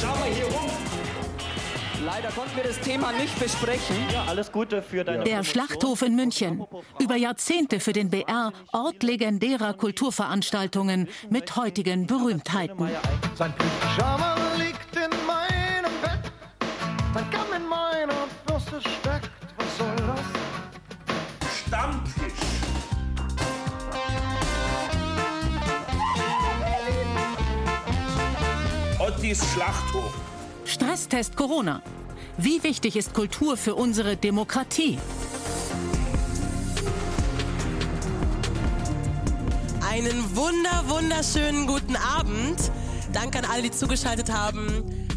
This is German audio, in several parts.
Schau mal hier rum. Leider konnten wir das Thema nicht besprechen. Ja, alles Gute für deine Der Schlachthof in München. Über Jahrzehnte für den BR Ort legendärer Kulturveranstaltungen mit heutigen Berühmtheiten. Sein Ottis Schlachthof. Stresstest Corona. Wie wichtig ist Kultur für unsere Demokratie? Einen wunder, wunderschönen guten Abend. Danke an alle, die zugeschaltet haben.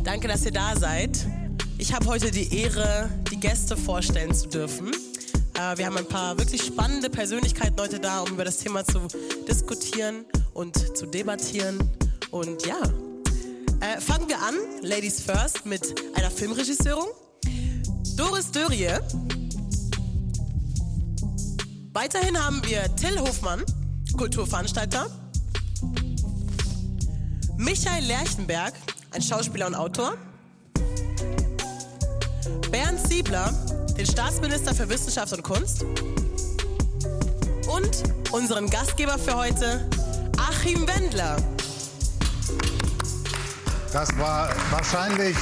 Danke, dass ihr da seid. Ich habe heute die Ehre, die Gäste vorstellen zu dürfen. Äh, wir haben ein paar wirklich spannende Persönlichkeiten heute da, um über das Thema zu diskutieren und zu debattieren. Und ja, äh, fangen wir an, Ladies First, mit einer Filmregisseurin. Doris Dörrie. Weiterhin haben wir Till Hofmann, Kulturveranstalter. Michael Lerchenberg, ein Schauspieler und Autor. Bernd Siebler, den Staatsminister für Wissenschaft und Kunst. Und unseren Gastgeber für heute, Achim Wendler. Das war wahrscheinlich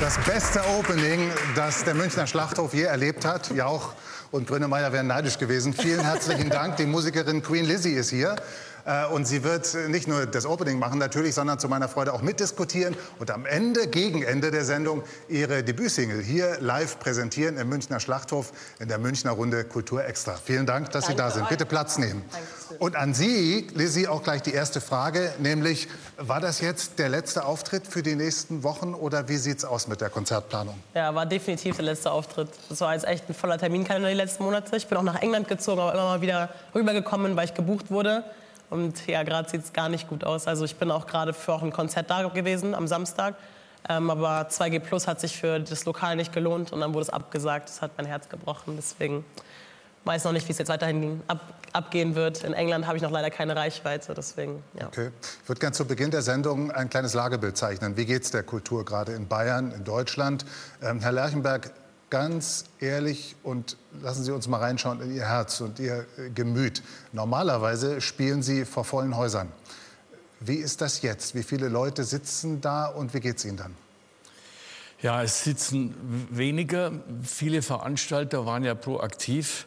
das beste Opening, das der Münchner Schlachthof je erlebt hat. Jauch und Grönemeyer wären neidisch gewesen. Vielen herzlichen Dank. Die Musikerin Queen Lizzie ist hier. Äh, Und sie wird nicht nur das Opening machen, natürlich, sondern zu meiner Freude auch mitdiskutieren und am Ende, gegen Ende der Sendung, ihre Debütsingle hier live präsentieren im Münchner Schlachthof in der Münchner Runde Kultur Extra. Vielen Dank, dass Sie da sind. Bitte Platz nehmen. Und an Sie, Lizzie, auch gleich die erste Frage, nämlich, war das jetzt der letzte Auftritt für die nächsten Wochen oder wie sieht es aus mit der Konzertplanung? Ja, war definitiv der letzte Auftritt. Das war jetzt echt ein voller Terminkalender die letzten Monate. Ich bin auch nach England gezogen, aber immer mal wieder rübergekommen, weil ich gebucht wurde. Und ja, gerade sieht es gar nicht gut aus. Also ich bin auch gerade für auch ein Konzert da gewesen am Samstag. Ähm, aber 2G Plus hat sich für das Lokal nicht gelohnt und dann wurde es abgesagt. Das hat mein Herz gebrochen. Deswegen weiß noch nicht, wie es jetzt weiterhin ab, abgehen wird. In England habe ich noch leider keine Reichweite. Deswegen, ja. Okay. Ich würde gerne zu Beginn der Sendung ein kleines Lagebild zeichnen. Wie geht es der Kultur gerade in Bayern, in Deutschland? Ähm, Herr Lerchenberg, ganz ehrlich und lassen Sie uns mal reinschauen in Ihr Herz und Ihr äh, Gemüt. Normalerweise spielen Sie vor vollen Häusern. Wie ist das jetzt? Wie viele Leute sitzen da und wie geht es Ihnen dann? Ja, es sitzen weniger. Viele Veranstalter waren ja proaktiv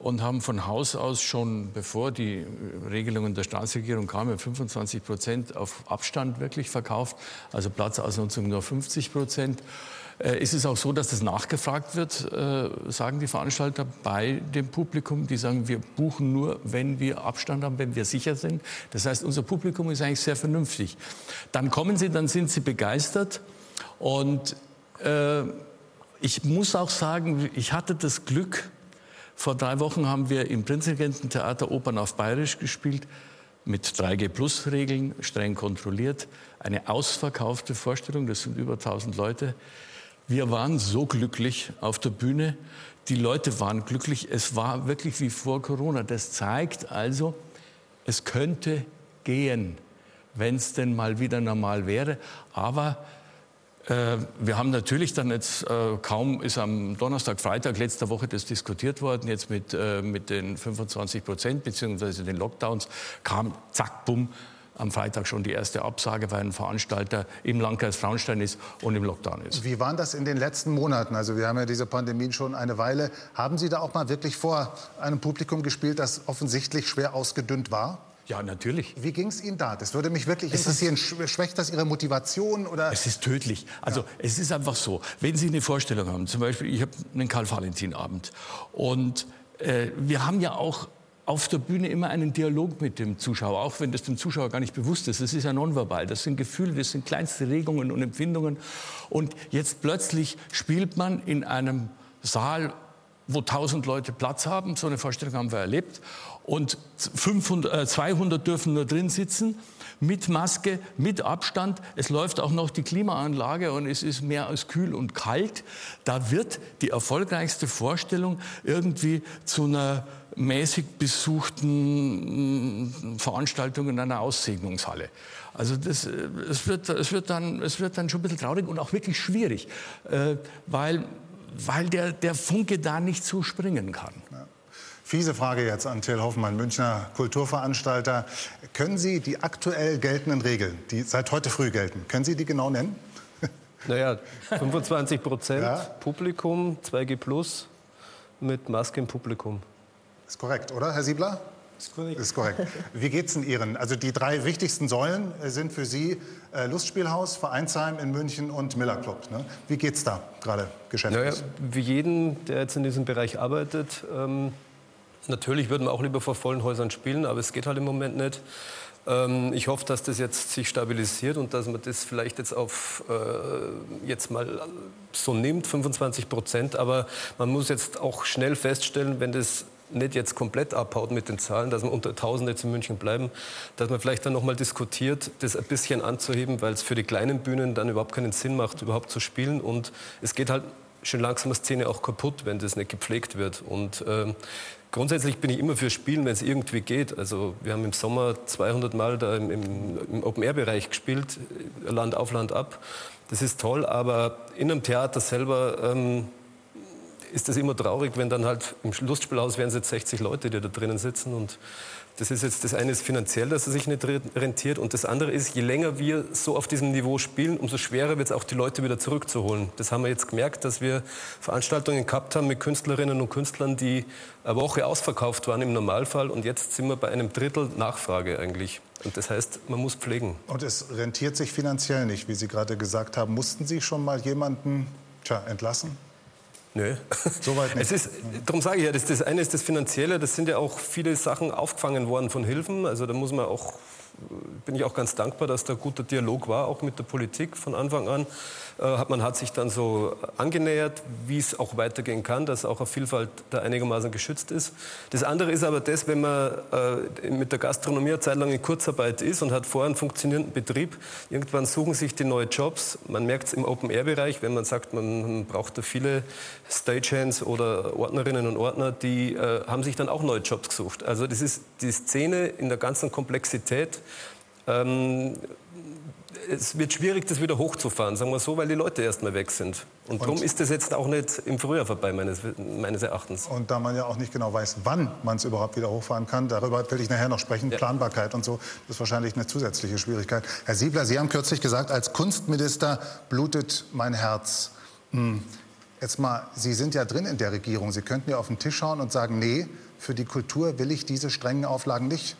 und haben von Haus aus schon, bevor die Regelungen der Staatsregierung kamen, 25 Prozent auf Abstand wirklich verkauft, also Platzausnutzung nur 50 Prozent. Äh, ist es auch so, dass das nachgefragt wird, äh, sagen die Veranstalter, bei dem Publikum. Die sagen, wir buchen nur, wenn wir Abstand haben, wenn wir sicher sind. Das heißt, unser Publikum ist eigentlich sehr vernünftig. Dann kommen sie, dann sind sie begeistert. Und äh, ich muss auch sagen, ich hatte das Glück, vor drei Wochen haben wir im Prinzregententheater Opern auf Bayerisch gespielt, mit 3G-Plus-Regeln, streng kontrolliert. Eine ausverkaufte Vorstellung, das sind über 1000 Leute. Wir waren so glücklich auf der Bühne. Die Leute waren glücklich. Es war wirklich wie vor Corona. Das zeigt also, es könnte gehen, wenn es denn mal wieder normal wäre. Aber äh, wir haben natürlich dann jetzt, äh, kaum ist am Donnerstag, Freitag letzter Woche das diskutiert worden, jetzt mit, äh, mit den 25 Prozent beziehungsweise den Lockdowns, kam zack, bumm, am Freitag schon die erste Absage, weil ein Veranstalter im Landkreis Frauenstein ist und im Lockdown ist. Wie waren das in den letzten Monaten? Also wir haben ja diese Pandemie schon eine Weile. Haben Sie da auch mal wirklich vor einem Publikum gespielt, das offensichtlich schwer ausgedünnt war? Ja, natürlich. Wie ging es Ihnen da? Das würde mich wirklich interessieren. Sch- Schwächt das Ihre Motivation? Oder? Es ist tödlich. Also es ist einfach so, wenn Sie eine Vorstellung haben, zum Beispiel, ich habe einen Karl-Valentin-Abend und äh, wir haben ja auch auf der Bühne immer einen Dialog mit dem Zuschauer, auch wenn das dem Zuschauer gar nicht bewusst ist. Das ist ja nonverbal, das sind Gefühle, das sind kleinste Regungen und Empfindungen. Und jetzt plötzlich spielt man in einem Saal, wo 1000 Leute Platz haben. So eine Vorstellung haben wir erlebt. Und 500, äh, 200 dürfen nur drin sitzen, mit Maske, mit Abstand. Es läuft auch noch die Klimaanlage und es ist mehr als kühl und kalt. Da wird die erfolgreichste Vorstellung irgendwie zu einer mäßig besuchten Veranstaltungen in einer Aussegnungshalle. Also das, äh, es, wird, es, wird dann, es wird dann schon ein bisschen traurig und auch wirklich schwierig, äh, weil, weil der, der Funke da nicht so springen kann. Ja. Fiese Frage jetzt an Till Hoffmann, Münchner Kulturveranstalter. Können Sie die aktuell geltenden Regeln, die seit heute früh gelten, können Sie die genau nennen? Naja, 25 Prozent ja. Publikum, 2G Plus mit Maske im Publikum. Ist korrekt, oder, Herr Siebler? Ist korrekt. Ist korrekt. Wie geht es in Ihren? Also die drei wichtigsten Säulen sind für Sie äh, Lustspielhaus, Vereinsheim in München und Miller Club. Ne? Wie geht es da gerade geschäftlich? Naja, wie jeden, der jetzt in diesem Bereich arbeitet. Ähm, natürlich würden wir auch lieber vor vollen Häusern spielen, aber es geht halt im Moment nicht. Ähm, ich hoffe, dass das jetzt sich stabilisiert und dass man das vielleicht jetzt auf äh, jetzt mal so nimmt, 25 Prozent. Aber man muss jetzt auch schnell feststellen, wenn das nicht jetzt komplett abhaut mit den Zahlen, dass wir unter 1000 jetzt in München bleiben, dass man vielleicht dann noch mal diskutiert, das ein bisschen anzuheben, weil es für die kleinen Bühnen dann überhaupt keinen Sinn macht, überhaupt zu spielen. Und es geht halt schon langsam eine Szene auch kaputt, wenn das nicht gepflegt wird. Und äh, grundsätzlich bin ich immer für Spielen, wenn es irgendwie geht. Also wir haben im Sommer 200 Mal da im, im, im Open-Air-Bereich gespielt, Land auf, Land ab. Das ist toll, aber in einem Theater selber ähm, ist das immer traurig, wenn dann halt im Lustspielhaus wären es jetzt 60 Leute, die da drinnen sitzen und das ist jetzt das eine ist finanziell, dass es sich nicht rentiert und das andere ist, je länger wir so auf diesem Niveau spielen, umso schwerer wird es auch die Leute wieder zurückzuholen. Das haben wir jetzt gemerkt, dass wir Veranstaltungen gehabt haben mit Künstlerinnen und Künstlern, die eine Woche ausverkauft waren im Normalfall und jetzt sind wir bei einem Drittel Nachfrage eigentlich. Und das heißt, man muss pflegen. Und es rentiert sich finanziell nicht, wie Sie gerade gesagt haben. Mussten Sie schon mal jemanden tja, entlassen? Nö. Soweit nicht. Es ist, darum sage ich ja, das, das eine ist das Finanzielle, das sind ja auch viele Sachen aufgefangen worden von Hilfen. Also da muss man auch bin ich auch ganz dankbar, dass da guter Dialog war, auch mit der Politik von Anfang an. Äh, man hat sich dann so angenähert, wie es auch weitergehen kann, dass auch eine Vielfalt da einigermaßen geschützt ist. Das andere ist aber das, wenn man äh, mit der Gastronomie eine Zeit lang in Kurzarbeit ist und hat vorher einen funktionierenden Betrieb, irgendwann suchen sich die neue Jobs. Man merkt es im Open-Air-Bereich, wenn man sagt, man braucht da viele Stagehands oder Ordnerinnen und Ordner, die äh, haben sich dann auch neue Jobs gesucht. Also das ist die Szene in der ganzen Komplexität ähm, es wird schwierig, das wieder hochzufahren, sagen wir so, weil die Leute erst mal weg sind. Und, und darum ist das jetzt auch nicht im Frühjahr vorbei, meines, meines Erachtens. Und da man ja auch nicht genau weiß, wann man es überhaupt wieder hochfahren kann, darüber will ich nachher noch sprechen, ja. Planbarkeit und so, das ist wahrscheinlich eine zusätzliche Schwierigkeit. Herr Siebler, Sie haben kürzlich gesagt, als Kunstminister blutet mein Herz. Hm. Jetzt mal, Sie sind ja drin in der Regierung. Sie könnten ja auf den Tisch schauen und sagen, nee, für die Kultur will ich diese strengen Auflagen nicht.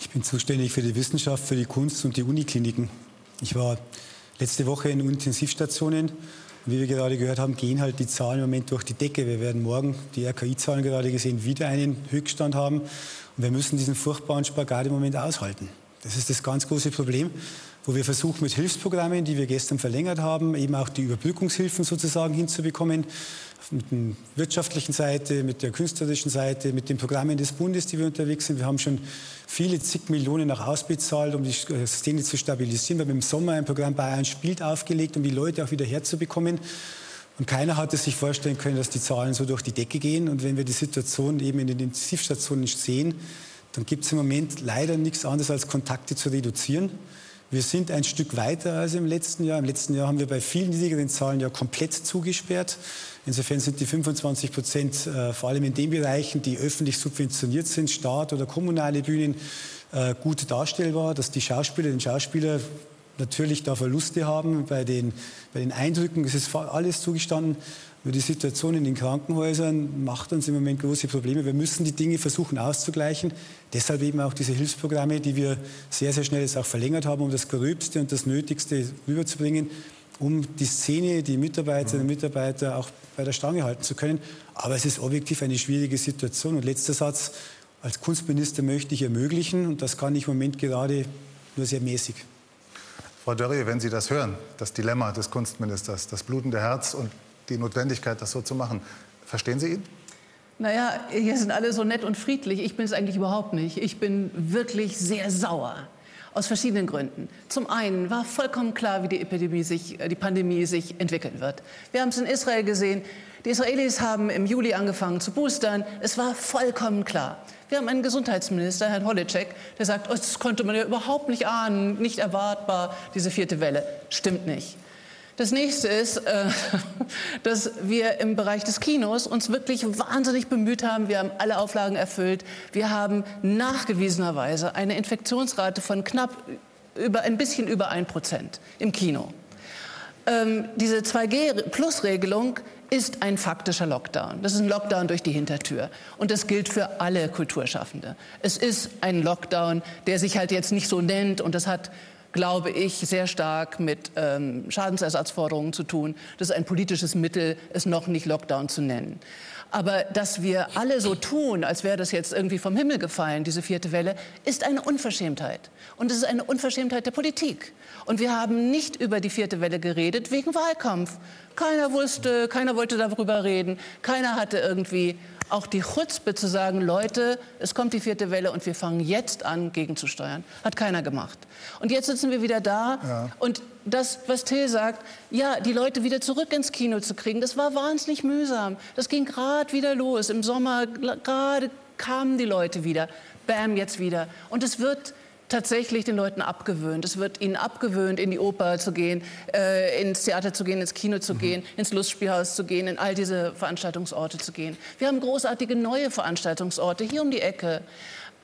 Ich bin zuständig für die Wissenschaft, für die Kunst und die Unikliniken. Ich war letzte Woche in Intensivstationen. Und wie wir gerade gehört haben, gehen halt die Zahlen im Moment durch die Decke. Wir werden morgen die RKI-Zahlen gerade gesehen wieder einen Höchststand haben. Und wir müssen diesen furchtbaren Spagat im Moment aushalten. Das ist das ganz große Problem, wo wir versuchen mit Hilfsprogrammen, die wir gestern verlängert haben, eben auch die Überbrückungshilfen sozusagen hinzubekommen mit der wirtschaftlichen Seite, mit der künstlerischen Seite, mit den Programmen des Bundes, die wir unterwegs sind. Wir haben schon viele zig Millionen auch ausbezahlt, um die Szene zu stabilisieren. Wir haben im Sommer ein Programm Bayern spielt aufgelegt, um die Leute auch wieder herzubekommen. Und keiner hatte sich vorstellen können, dass die Zahlen so durch die Decke gehen. Und wenn wir die Situation eben in den Intensivstationen sehen, dann gibt es im Moment leider nichts anderes als Kontakte zu reduzieren. Wir sind ein Stück weiter als im letzten Jahr. Im letzten Jahr haben wir bei vielen niedrigeren Zahlen ja komplett zugesperrt. Insofern sind die 25 Prozent äh, vor allem in den Bereichen, die öffentlich subventioniert sind, Staat oder kommunale Bühnen, äh, gut darstellbar, dass die Schauspieler, den Schauspieler natürlich da Verluste haben. Bei den, bei den Eindrücken ist es alles zugestanden. Nur die Situation in den Krankenhäusern macht uns im Moment große Probleme. Wir müssen die Dinge versuchen auszugleichen. Deshalb eben auch diese Hilfsprogramme, die wir sehr, sehr schnell jetzt auch verlängert haben, um das Gröbste und das Nötigste rüberzubringen, um die Szene, die Mitarbeiterinnen und Mitarbeiter auch bei der Stange halten zu können. Aber es ist objektiv eine schwierige Situation. Und letzter Satz, als Kunstminister möchte ich ermöglichen, und das kann ich im Moment gerade nur sehr mäßig. Frau Dörrie, wenn Sie das hören, das Dilemma des Kunstministers, das blutende Herz und die Notwendigkeit, das so zu machen. Verstehen Sie ihn? Naja, hier sind alle so nett und friedlich. Ich bin es eigentlich überhaupt nicht. Ich bin wirklich sehr sauer Aus verschiedenen Gründen. Zum einen war vollkommen klar, wie die Epidemie sich, äh, die Pandemie sich entwickeln wird. Wir haben es in Israel gesehen. Die Israelis haben im Juli angefangen zu boostern. Es war vollkommen klar. Wir haben einen Gesundheitsminister, Herrn Holitschek, der sagt, oh, das konnte man ja überhaupt nicht ahnen, nicht erwartbar, diese vierte Welle. Stimmt nicht. Das nächste ist, äh, dass wir im Bereich des Kinos uns wirklich wahnsinnig bemüht haben. Wir haben alle Auflagen erfüllt. Wir haben nachgewiesenerweise eine Infektionsrate von knapp über ein bisschen über ein Prozent im Kino. Ähm, diese 2G-Plus-Regelung ist ein faktischer Lockdown. Das ist ein Lockdown durch die Hintertür. Und das gilt für alle Kulturschaffende. Es ist ein Lockdown, der sich halt jetzt nicht so nennt. Und das hat glaube ich, sehr stark mit ähm, Schadensersatzforderungen zu tun. Das ist ein politisches Mittel, es noch nicht Lockdown zu nennen. Aber dass wir alle so tun, als wäre das jetzt irgendwie vom Himmel gefallen, diese vierte Welle, ist eine Unverschämtheit. Und es ist eine Unverschämtheit der Politik. Und wir haben nicht über die vierte Welle geredet wegen Wahlkampf. Keiner wusste, keiner wollte darüber reden, keiner hatte irgendwie auch die Chutzpe zu sagen, Leute, es kommt die vierte Welle und wir fangen jetzt an, gegenzusteuern. Hat keiner gemacht. Und jetzt sitzen wir wieder da ja. und das, was Till sagt, ja, die Leute wieder zurück ins Kino zu kriegen, das war wahnsinnig mühsam. Das ging gerade wieder los. Im Sommer gerade kamen die Leute wieder. Bam, jetzt wieder. Und es wird tatsächlich den Leuten abgewöhnt. Es wird ihnen abgewöhnt, in die Oper zu gehen, äh, ins Theater zu gehen, ins Kino zu mhm. gehen, ins Lustspielhaus zu gehen, in all diese Veranstaltungsorte zu gehen. Wir haben großartige neue Veranstaltungsorte hier um die Ecke.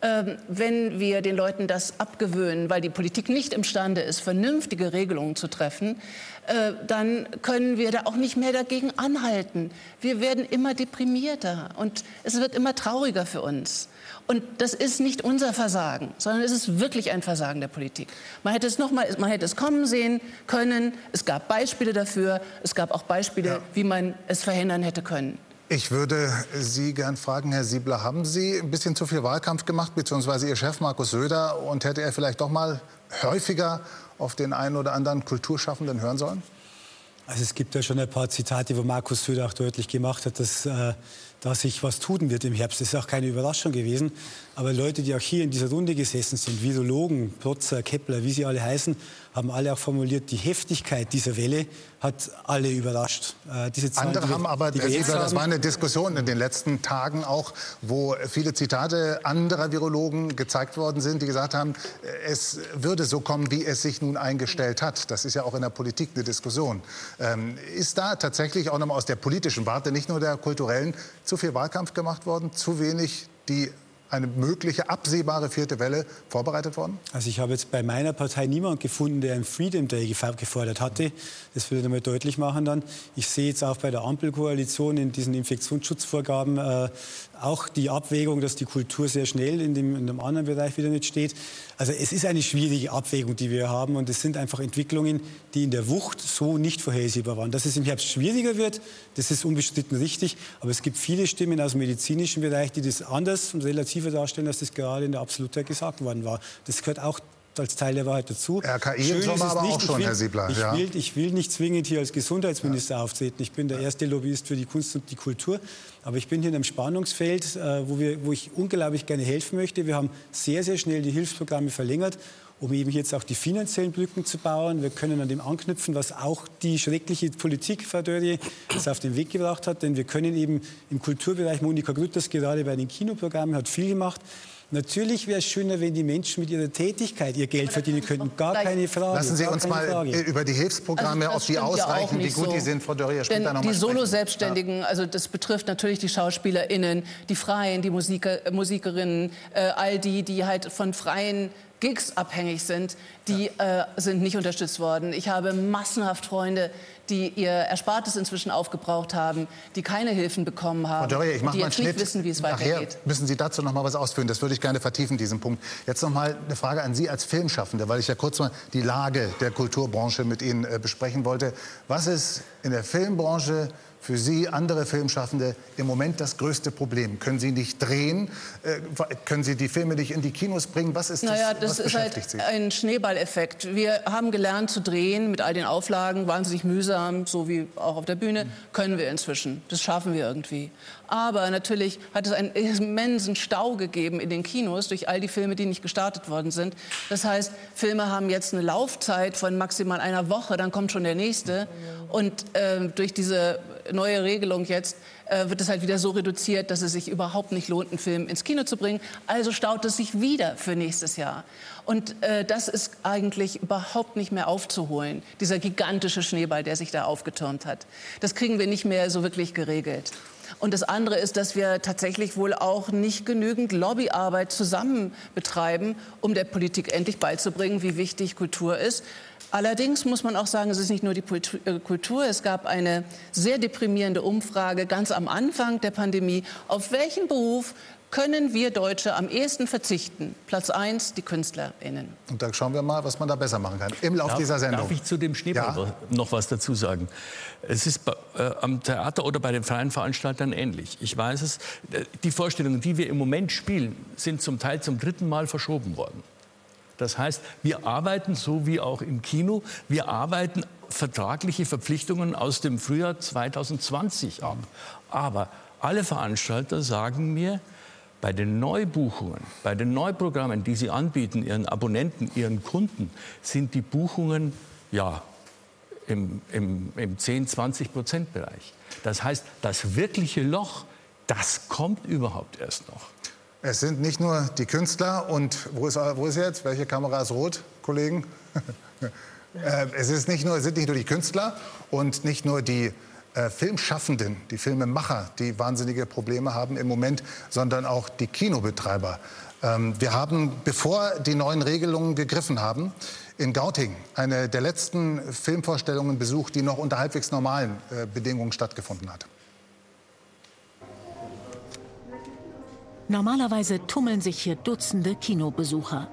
Ähm, wenn wir den Leuten das abgewöhnen, weil die Politik nicht imstande ist, vernünftige Regelungen zu treffen, äh, dann können wir da auch nicht mehr dagegen anhalten. Wir werden immer deprimierter und es wird immer trauriger für uns. Und das ist nicht unser Versagen, sondern es ist wirklich ein Versagen der Politik. Man hätte es noch mal, man hätte es kommen sehen können. Es gab Beispiele dafür. Es gab auch Beispiele, ja. wie man es verhindern hätte können. Ich würde Sie gern fragen, Herr Siebler, haben Sie ein bisschen zu viel Wahlkampf gemacht, beziehungsweise Ihr Chef Markus Söder, und hätte er vielleicht doch mal häufiger auf den einen oder anderen Kulturschaffenden hören sollen? Also es gibt ja schon ein paar Zitate, wo Markus Söder auch deutlich gemacht hat, dass äh, da sich was tun wird im Herbst. Das ist auch keine Überraschung gewesen. Aber Leute, die auch hier in dieser Runde gesessen sind, Virologen, Protzer, Kepler, wie sie alle heißen, haben alle auch formuliert, die Heftigkeit dieser Welle hat alle überrascht. Äh, diese Zahlen, Andere haben aber, die wir das war eine Diskussion in den letzten Tagen auch, wo viele Zitate anderer Virologen gezeigt worden sind, die gesagt haben, es würde so kommen, wie es sich nun eingestellt hat. Das ist ja auch in der Politik eine Diskussion. Ähm, ist da tatsächlich auch nochmal aus der politischen Warte, nicht nur der kulturellen, zu viel Wahlkampf gemacht worden, zu wenig die eine mögliche absehbare vierte Welle vorbereitet worden? Also ich habe jetzt bei meiner Partei niemanden gefunden, der einen Freedom Day gefordert hatte. Das will ich einmal deutlich machen dann. Ich sehe jetzt auch bei der Ampelkoalition in diesen Infektionsschutzvorgaben äh, auch die Abwägung, dass die Kultur sehr schnell in dem, in dem anderen Bereich wieder nicht steht. Also es ist eine schwierige Abwägung, die wir haben und es sind einfach Entwicklungen, die in der Wucht so nicht vorhersehbar waren. Dass es im Herbst schwieriger wird, das ist unbestritten richtig, aber es gibt viele Stimmen aus dem medizinischen Bereich, die das anders und relativer darstellen, als das gerade in der Absolutheit gesagt worden war. Das gehört auch als Teil der Wahrheit dazu. RKI Schön im Sommer aber nicht. auch schon, will, Herr Siebler. Ich, ja. will, ich will nicht zwingend hier als Gesundheitsminister ja. auftreten. Ich bin der erste Lobbyist für die Kunst und die Kultur. Aber ich bin hier in einem Spannungsfeld, äh, wo, wir, wo ich unglaublich gerne helfen möchte. Wir haben sehr, sehr schnell die Hilfsprogramme verlängert um eben jetzt auch die finanziellen Brücken zu bauen. Wir können an dem anknüpfen, was auch die schreckliche Politik, Frau Dörrie, auf den Weg gebracht hat. Denn wir können eben im Kulturbereich, Monika Grütters gerade bei den Kinoprogrammen hat viel gemacht, Natürlich wäre es schöner, wenn die Menschen mit ihrer Tätigkeit ihr Geld verdienen könnten. Gar keine Frage. Lassen Sie uns mal Frage. über die Hilfsprogramme, also auf die ausreichen, ja wie gut so. die sind, Frau Dörrier, später noch Die Solo-Selbstständigen, ja. also das betrifft natürlich die SchauspielerInnen, die Freien, die Musiker, Musikerinnen, äh, all die, die halt von freien Gigs abhängig sind, die ja. äh, sind nicht unterstützt worden. Ich habe massenhaft Freunde, die ihr Erspartes inzwischen aufgebraucht haben, die keine Hilfen bekommen haben, Frau Dörrier, ich die jetzt nicht wissen, wie es Nachher weitergeht. müssen Sie dazu noch mal was ausführen. Das würde ich gerne vertiefen, diesen Punkt. Jetzt noch mal eine Frage an Sie als Filmschaffende, weil ich ja kurz mal die Lage der Kulturbranche mit Ihnen äh, besprechen wollte. Was ist in der Filmbranche für Sie, andere Filmschaffende, im Moment das größte Problem? Können Sie nicht drehen? Äh, können Sie die Filme nicht in die Kinos bringen? Was ist das? Naja, das ist halt Sie? ein Schneeballeffekt. Wir haben gelernt zu drehen mit all den Auflagen, wahnsinnig mühsam, so wie auch auf der Bühne, können wir inzwischen. Das schaffen wir irgendwie. Aber natürlich hat es einen immensen Stau gegeben in den Kinos durch all die Filme, die nicht gestartet worden sind. Das heißt, Filme haben jetzt eine Laufzeit von maximal einer Woche, dann kommt schon der nächste. Und äh, durch diese neue Regelung jetzt äh, wird es halt wieder so reduziert, dass es sich überhaupt nicht lohnt, einen Film ins Kino zu bringen. Also staut es sich wieder für nächstes Jahr. Und äh, das ist eigentlich überhaupt nicht mehr aufzuholen, dieser gigantische Schneeball, der sich da aufgetürmt hat. Das kriegen wir nicht mehr so wirklich geregelt. Und das andere ist, dass wir tatsächlich wohl auch nicht genügend Lobbyarbeit zusammen betreiben, um der Politik endlich beizubringen, wie wichtig Kultur ist. Allerdings muss man auch sagen, es ist nicht nur die äh, Kultur. Es gab eine sehr deprimierende Umfrage ganz am Anfang der Pandemie. Auf welchen Beruf können wir Deutsche am ehesten verzichten? Platz eins, die KünstlerInnen. Und da schauen wir mal, was man da besser machen kann im Lauf Darf, dieser Sendung. darf ich zu dem Schneeball Ja. noch was dazu sagen? Es ist bei, äh, am Theater oder bei den freien Veranstaltern ähnlich. Ich weiß es. äh, Die Vorstellungen, die wir im Moment spielen, sind zum Teil zum dritten Mal verschoben worden. Das heißt, wir arbeiten so wie auch im Kino. Wir arbeiten vertragliche Verpflichtungen aus dem Frühjahr 2020 ab. Aber alle Veranstalter sagen mir, bei den Neubuchungen, bei den Neuprogrammen, die sie anbieten, ihren Abonnenten, ihren Kunden, sind die Buchungen ja im, im, im 10, 20 Prozent Bereich. Das heißt, das wirkliche Loch, das kommt überhaupt erst noch. Es sind nicht nur die Künstler und wo ist, wo ist jetzt? Welche Kamera ist rot, Kollegen? Äh, es ist nicht nur, es sind nicht nur die Künstler und nicht nur die äh, Filmschaffenden, die Filmemacher, die wahnsinnige Probleme haben im Moment, sondern auch die Kinobetreiber. Ähm, wir haben, bevor die neuen Regelungen gegriffen haben, in Gauting eine der letzten Filmvorstellungen besucht, die noch unter halbwegs normalen äh, Bedingungen stattgefunden hat. Normalerweise tummeln sich hier Dutzende Kinobesucher.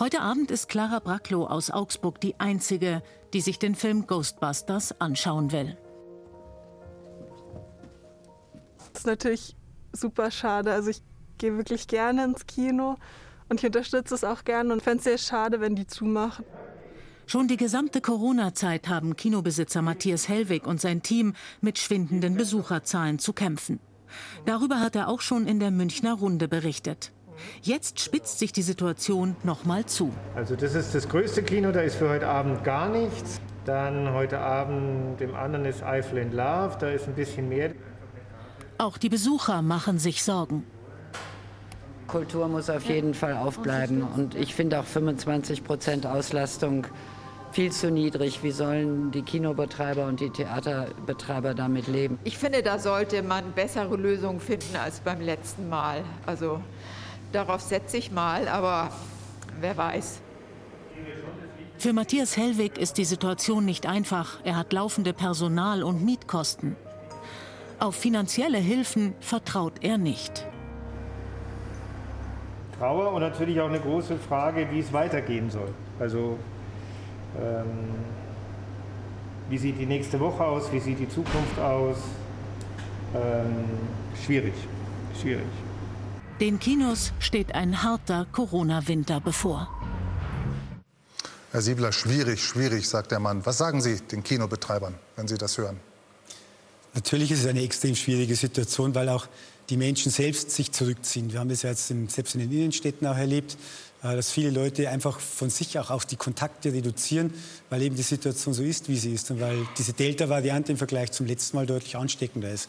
Heute Abend ist Clara Bracklow aus Augsburg die einzige, die sich den Film Ghostbusters anschauen will. Das ist natürlich super schade. Also ich gehe wirklich gerne ins Kino und ich unterstütze es auch gerne und fände es sehr schade, wenn die zumachen. Schon die gesamte Corona-Zeit haben Kinobesitzer Matthias Hellwig und sein Team mit schwindenden Besucherzahlen zu kämpfen. Darüber hat er auch schon in der Münchner Runde berichtet. Jetzt spitzt sich die Situation noch mal zu. Also das ist das größte Kino, da ist für heute Abend gar nichts. Dann heute Abend dem anderen ist Eiffel in Love, da ist ein bisschen mehr. Auch die Besucher machen sich Sorgen. Kultur muss auf jeden Fall aufbleiben. Und ich finde auch 25 Prozent Auslastung viel zu niedrig. Wie sollen die Kinobetreiber und die Theaterbetreiber damit leben? Ich finde, da sollte man bessere Lösungen finden als beim letzten Mal. Also darauf setze ich mal, aber wer weiß. Für Matthias Hellwig ist die Situation nicht einfach. Er hat laufende Personal- und Mietkosten. Auf finanzielle Hilfen vertraut er nicht. Trauer und natürlich auch eine große Frage, wie es weitergehen soll. Also wie sieht die nächste Woche aus, wie sieht die Zukunft aus? Ähm, schwierig, schwierig. Den Kinos steht ein harter Corona-Winter bevor. Herr Siebler, schwierig, schwierig, sagt der Mann. Was sagen Sie den Kinobetreibern, wenn Sie das hören? Natürlich ist es eine extrem schwierige Situation, weil auch die Menschen selbst sich zurückziehen. Wir haben das ja jetzt in, selbst in den Innenstädten auch erlebt, dass viele Leute einfach von sich auch auf die Kontakte reduzieren, weil eben die Situation so ist, wie sie ist und weil diese Delta-Variante im Vergleich zum letzten Mal deutlich ansteckender ist.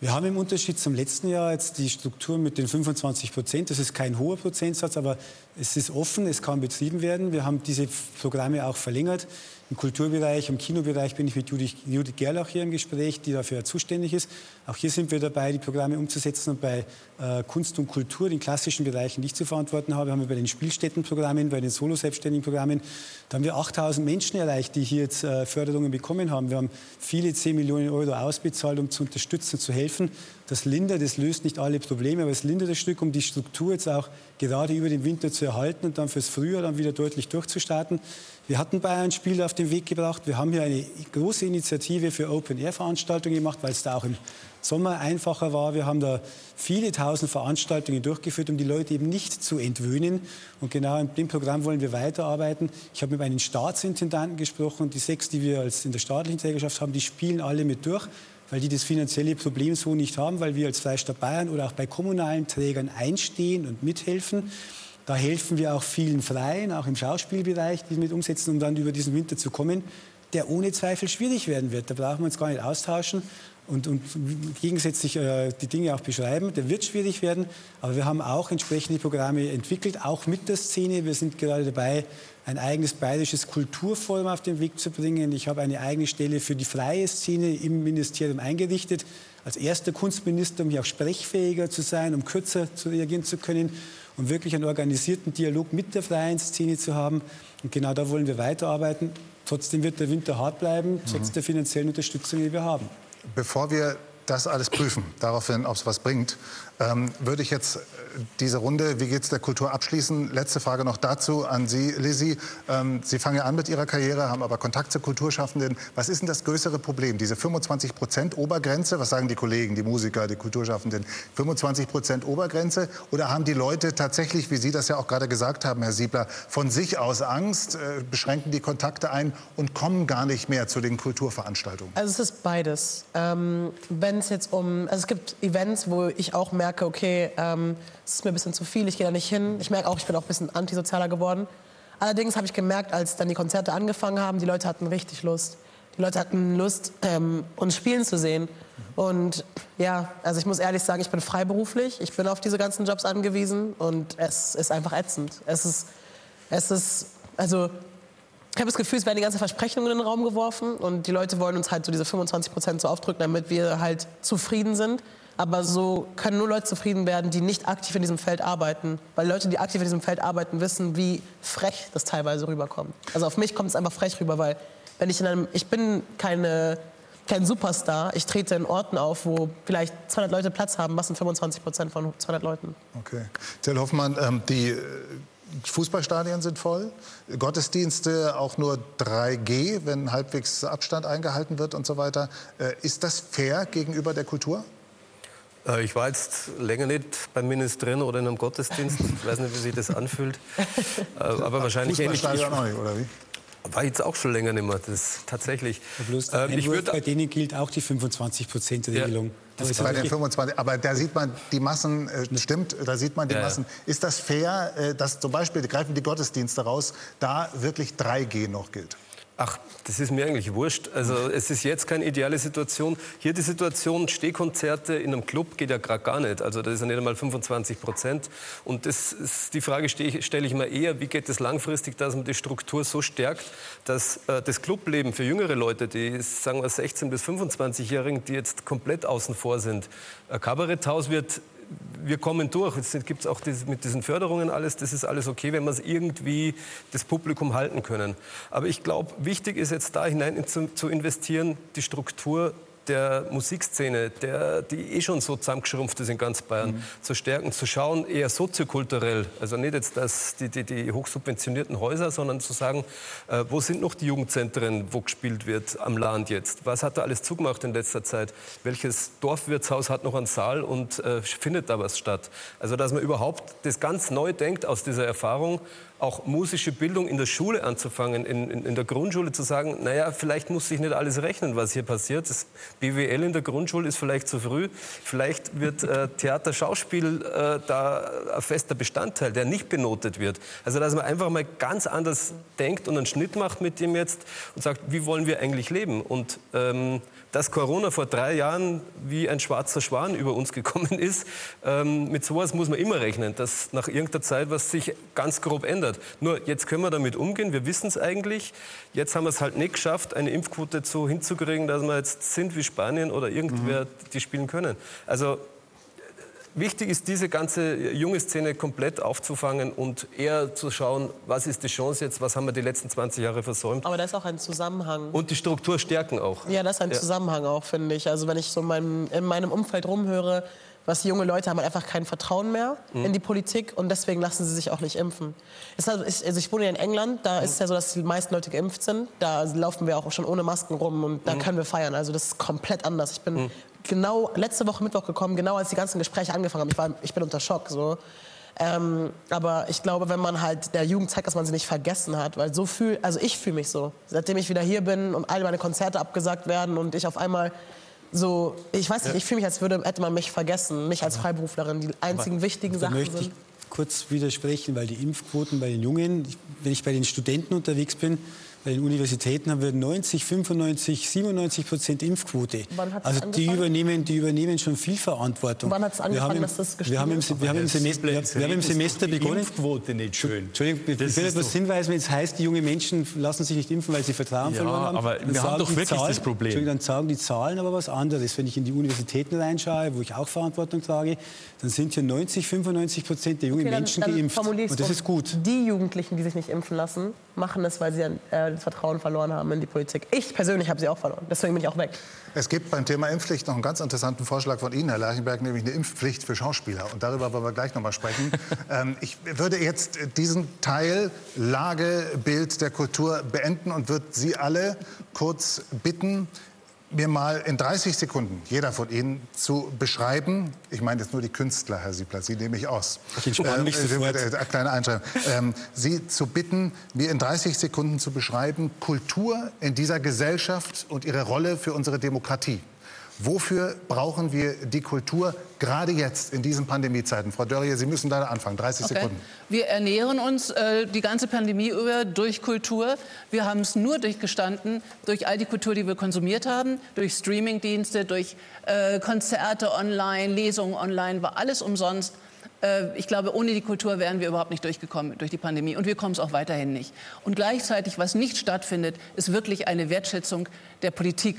Wir haben im Unterschied zum letzten Jahr jetzt die Struktur mit den 25 Prozent. Das ist kein hoher Prozentsatz, aber es ist offen, es kann betrieben werden. Wir haben diese Programme auch verlängert. Im Kulturbereich, im Kinobereich bin ich mit Judith, Judith Gerlach hier im Gespräch, die dafür zuständig ist. Auch hier sind wir dabei, die Programme umzusetzen. Und bei äh, Kunst und Kultur, den klassischen Bereichen, die ich zu verantworten habe, haben wir bei den Spielstättenprogrammen, bei den Solo-Selbstständigen-Programmen, da haben wir 8000 Menschen erreicht, die hier jetzt äh, Förderungen bekommen haben. Wir haben viele 10 Millionen Euro ausbezahlt, um zu unterstützen, zu helfen. Das lindert, das löst nicht alle Probleme, aber es lindert das Stück, um die Struktur jetzt auch gerade über den Winter zu erhalten und dann fürs Frühjahr dann wieder deutlich durchzustarten. Wir hatten Bayern Spiel auf den Weg gebracht. Wir haben hier eine große Initiative für Open-Air-Veranstaltungen gemacht, weil es da auch im Sommer einfacher war. Wir haben da viele tausend Veranstaltungen durchgeführt, um die Leute eben nicht zu entwöhnen. Und genau in dem Programm wollen wir weiterarbeiten. Ich habe mit meinen Staatsintendanten gesprochen. Die sechs, die wir als in der staatlichen Trägerschaft haben, die spielen alle mit durch weil die das finanzielle Problem so nicht haben, weil wir als Freistaat Bayern oder auch bei kommunalen Trägern einstehen und mithelfen. Da helfen wir auch vielen Freien, auch im Schauspielbereich, die mit umsetzen, um dann über diesen Winter zu kommen, der ohne Zweifel schwierig werden wird. Da brauchen wir uns gar nicht austauschen und, und gegensätzlich äh, die Dinge auch beschreiben. Der wird schwierig werden, aber wir haben auch entsprechende Programme entwickelt, auch mit der Szene. Wir sind gerade dabei, ein eigenes bayerisches Kulturforum auf den Weg zu bringen. Ich habe eine eigene Stelle für die freie Szene im Ministerium eingerichtet, als erster Kunstminister, um hier auch sprechfähiger zu sein, um kürzer zu reagieren zu können und wirklich einen organisierten Dialog mit der freien Szene zu haben. Und genau da wollen wir weiterarbeiten. Trotzdem wird der Winter hart bleiben, trotz mhm. der finanziellen Unterstützung, die wir haben. Bevor wir das alles prüfen, daraufhin, ob es was bringt, ähm, würde ich jetzt äh, diese Runde, wie geht es der Kultur, abschließen. Letzte Frage noch dazu an Sie, Lizzie. Ähm, Sie fangen ja an mit Ihrer Karriere, haben aber Kontakt zu Kulturschaffenden. Was ist denn das größere Problem? Diese 25 Prozent Obergrenze, was sagen die Kollegen, die Musiker, die Kulturschaffenden? 25 Prozent Obergrenze? Oder haben die Leute tatsächlich, wie Sie das ja auch gerade gesagt haben, Herr Siebler, von sich aus Angst, äh, beschränken die Kontakte ein und kommen gar nicht mehr zu den Kulturveranstaltungen? Also es ist beides. Ähm, Wenn es jetzt um, also es gibt Events, wo ich auch merke, okay, ähm, es ist mir ein bisschen zu viel, ich gehe da nicht hin. Ich merke auch, ich bin auch ein bisschen antisozialer geworden. Allerdings habe ich gemerkt, als dann die Konzerte angefangen haben, die Leute hatten richtig Lust. Die Leute hatten Lust, ähm, uns spielen zu sehen. Und ja, also ich muss ehrlich sagen, ich bin freiberuflich. Ich bin auf diese ganzen Jobs angewiesen und es ist einfach ätzend. Es ist, es ist, also ich habe das Gefühl, es werden die ganzen Versprechungen in den Raum geworfen und die Leute wollen uns halt so diese 25 Prozent so aufdrücken, damit wir halt zufrieden sind. Aber so können nur Leute zufrieden werden, die nicht aktiv in diesem Feld arbeiten. Weil Leute, die aktiv in diesem Feld arbeiten, wissen, wie frech das teilweise rüberkommt. Also auf mich kommt es einfach frech rüber, weil wenn ich in einem, ich bin keine, kein Superstar, ich trete in Orten auf, wo vielleicht 200 Leute Platz haben, was sind 25 Prozent von 200 Leuten. Okay. Till Hoffmann, ähm, die äh, Fußballstadien sind voll, Gottesdienste auch nur 3G, wenn halbwegs Abstand eingehalten wird und so weiter. Äh, ist das fair gegenüber der Kultur? Äh, ich war jetzt länger nicht beim Ministerinnen oder in einem Gottesdienst. Ich weiß nicht, wie sich das anfühlt. Äh, aber wahrscheinlich ähnlich. Ich, neu, oder wie? War jetzt auch schon länger nicht mehr, das tatsächlich. Ähm, ich würd, bei denen gilt auch die 25-Prozent-Regelung. Ja. bei den 25, aber da sieht man die Massen, äh, stimmt, da sieht man die ja, Massen. Ist das fair, äh, dass zum Beispiel, greifen die Gottesdienste raus, da wirklich 3G noch gilt? Ach, das ist mir eigentlich wurscht. Also es ist jetzt keine ideale Situation. Hier die Situation, Stehkonzerte in einem Club geht ja gerade gar nicht. Also das ist ja nicht einmal 25 Prozent. Und das ist, die Frage stelle ich mir eher, wie geht es langfristig, dass man die Struktur so stärkt, dass äh, das Clubleben für jüngere Leute, die sagen wir 16 bis 25-Jährigen, die jetzt komplett außen vor sind, ein Kabaretthaus wird wir kommen durch. Jetzt gibt es auch das, mit diesen Förderungen alles, das ist alles okay, wenn wir es irgendwie das Publikum halten können. Aber ich glaube, wichtig ist jetzt da hinein zu, zu investieren, die Struktur der Musikszene, der, die eh schon so zusammengeschrumpft ist in ganz Bayern, mhm. zu stärken, zu schauen, eher soziokulturell. Also nicht jetzt das, die, die, die hochsubventionierten Häuser, sondern zu sagen, äh, wo sind noch die Jugendzentren, wo gespielt wird am Land jetzt? Was hat da alles zugemacht in letzter Zeit? Welches Dorfwirtshaus hat noch einen Saal und äh, findet da was statt? Also dass man überhaupt das ganz neu denkt aus dieser Erfahrung auch musische Bildung in der Schule anzufangen, in, in, in, der Grundschule zu sagen, naja, vielleicht muss sich nicht alles rechnen, was hier passiert. Das BWL in der Grundschule ist vielleicht zu früh. Vielleicht wird äh, Theater, Schauspiel äh, da ein fester Bestandteil, der nicht benotet wird. Also dass man einfach mal ganz anders denkt und einen Schnitt macht mit dem jetzt und sagt, wie wollen wir eigentlich leben? Und ähm, dass Corona vor drei Jahren wie ein schwarzer Schwan über uns gekommen ist, ähm, mit sowas muss man immer rechnen, dass nach irgendeiner Zeit was sich ganz grob ändert. Nur jetzt können wir damit umgehen, wir wissen es eigentlich. Jetzt haben wir es halt nicht geschafft, eine Impfquote so hinzukriegen, dass wir jetzt sind wie Spanien oder irgendwer, mhm. die spielen können. Also wichtig ist, diese ganze junge Szene komplett aufzufangen und eher zu schauen, was ist die Chance jetzt, was haben wir die letzten 20 Jahre versäumt. Aber da ist auch ein Zusammenhang. Und die Struktur stärken auch. Ja, das ist ein Ja. Zusammenhang auch, finde ich. Also wenn ich so in meinem, in meinem Umfeld rumhöre, was junge Leute haben einfach kein Vertrauen mehr Mhm. in die Politik und deswegen lassen sie sich auch nicht impfen. Also ich wohne ja in England, da ist es ja so, dass die meisten Leute geimpft sind. Da laufen wir auch schon ohne Masken rum und da Mhm. können wir feiern. Also das ist komplett anders. Ich bin genau letzte Woche Mittwoch gekommen, genau als die ganzen Gespräche angefangen haben. Ich, war, ich bin unter Schock. So. Ähm, aber ich glaube, wenn man halt der Jugend zeigt, dass man sie nicht vergessen hat, weil so fühl, also ich fühle mich so, seitdem ich wieder hier bin und all meine Konzerte abgesagt werden und ich auf einmal so, ich weiß nicht, ich fühle mich, als würde hätte man mich vergessen, mich als Freiberuflerin. Die einzigen wichtigen Da Sachen möchte ich sind. kurz widersprechen, weil die Impfquoten bei den Jungen, wenn ich bei den Studenten unterwegs bin, bei den Universitäten haben wir 90, 95, 97 Prozent Impfquote. Also die übernehmen, die übernehmen schon viel Verantwortung. Wann hat's Wir angefangen, haben im- dass das wir haben im, wir haben im ist? Semester, wir, haben im Semester begonnen. Impfquote nicht schön. Entschuldigung, ich Das will etwas hinweisen, wenn es heißt, die jungen Menschen lassen sich nicht impfen, weil sie Vertrauen Ja, verloren haben. aber wir haben doch die wirklich Zahlen, das Problem. Entschuldigung, dann sagen die Zahlen aber was anderes. Wenn ich in die Universitäten reinschaue, wo ich auch Verantwortung trage, dann sind hier 90, 95 Prozent der jungen Okay, dann- Menschen dann geimpft. Und das ist gut. Die Jugendlichen, die sich nicht impfen lassen, machen es, weil sie äh, das Vertrauen verloren haben in die Politik. Ich persönlich habe sie auch verloren. Deswegen bin ich auch weg. Es gibt beim Thema Impfpflicht noch einen ganz interessanten Vorschlag von Ihnen, Herr Lerchenberg, nämlich eine Impfpflicht für Schauspieler. Und darüber wollen wir gleich noch mal sprechen. ähm, ich würde jetzt diesen Teil Lagebild der Kultur beenden und würde Sie alle kurz bitten, mir mal in 30 Sekunden, jeder von Ihnen, zu beschreiben, ich meine jetzt nur die Künstler, Herr Siebler, Sie nehme ich aus. Ich entspanne mich äh, sofort. äh, äh, kleine Einschränkung. Ähm, Sie zu bitten, mir in 30 Sekunden zu beschreiben, Kultur in dieser Gesellschaft und ihre Rolle für unsere Demokratie. Wofür brauchen wir die Kultur gerade jetzt in diesen Pandemiezeiten? Frau Dörrie, Sie müssen leider anfangen. 30 Okay. Sekunden. Wir ernähren uns äh, die ganze Pandemie über durch Kultur. Wir haben es nur durchgestanden durch all die Kultur, die wir konsumiert haben, durch Streamingdienste, durch äh, Konzerte online, Lesungen online, war alles umsonst. Äh, Ich glaube, ohne die Kultur wären wir überhaupt nicht durchgekommen durch die Pandemie. Und wir kommen es auch weiterhin nicht. Und gleichzeitig, was nicht stattfindet, ist wirklich eine Wertschätzung der Politik.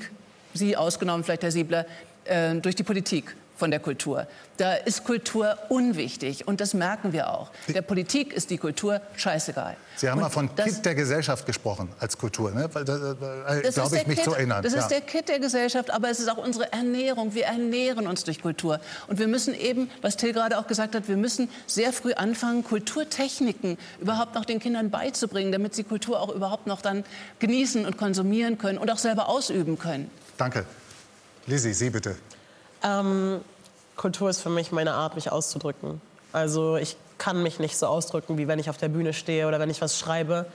Sie ausgenommen, vielleicht Herr Siebler, äh, durch die Politik von der Kultur. Da ist Kultur unwichtig und das merken wir auch. Der Politik ist die Kultur scheißegal. Sie haben Und mal von das- Kit der Gesellschaft gesprochen als Kultur, ne? Weil, äh, das glaube ich, mich Kit, zu erinnern. Das Ja. ist der Kit der Gesellschaft, aber es ist auch unsere Ernährung. Wir ernähren uns durch Kultur. Und wir müssen eben, was Till gerade auch gesagt hat, wir müssen sehr früh anfangen, Kulturtechniken überhaupt noch den Kindern beizubringen, damit sie Kultur auch überhaupt noch dann genießen und konsumieren können und auch selber ausüben können. Danke. Lizzie, Sie bitte. Ähm, Kultur ist für mich meine Art, mich auszudrücken. Also ich kann mich nicht so ausdrücken, wie wenn ich auf der Bühne stehe oder wenn ich was schreibe.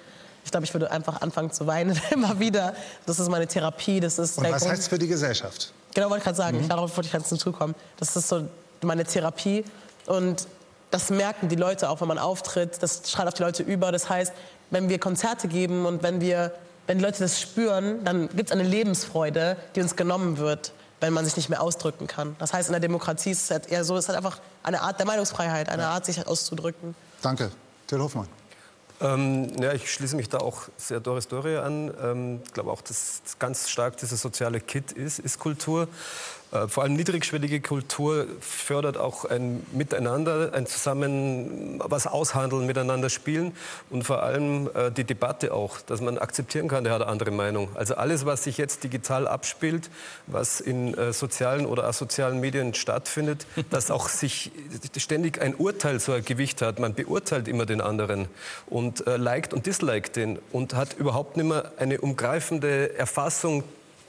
Ich glaube, ich würde einfach anfangen zu weinen immer wieder. Das ist meine Therapie. Das ist Und was heißt für die Gesellschaft? Genau, wollte ich gerade sagen. Mhm. Darauf wollte ich ganz zukommen. Das ist so meine Therapie. Und das merken die Leute auch, wenn man auftritt. Das schreit auf die Leute über. Das heißt, wenn wir Konzerte geben und wenn, wir, wenn Leute das spüren, dann gibt es eine Lebensfreude, die uns genommen wird, wenn man sich nicht mehr ausdrücken kann. Das heißt, in der Demokratie ist es halt eher so, es ist halt einfach eine Art der Meinungsfreiheit, eine Art, sich auszudrücken. Danke. Till Hofmann. Ähm, ja, ich schließe mich da auch sehr Doris Doria an. Ähm, ich glaube auch, dass ganz stark dieses soziale Kit ist, ist Kultur. Äh, vor allem niedrigschwellige Kultur fördert auch ein Miteinander, ein Zusammen, was aushandeln, miteinander spielen und vor allem äh, die Debatte auch, dass man akzeptieren kann, der hat eine andere Meinung. Also alles, was sich jetzt digital abspielt, was in äh, sozialen oder asozialen Medien stattfindet, dass auch sich ständig ein Urteil so ein Gewicht hat. Man beurteilt immer den anderen und äh, liked und disliked den und hat überhaupt nicht mehr eine umgreifende Erfassung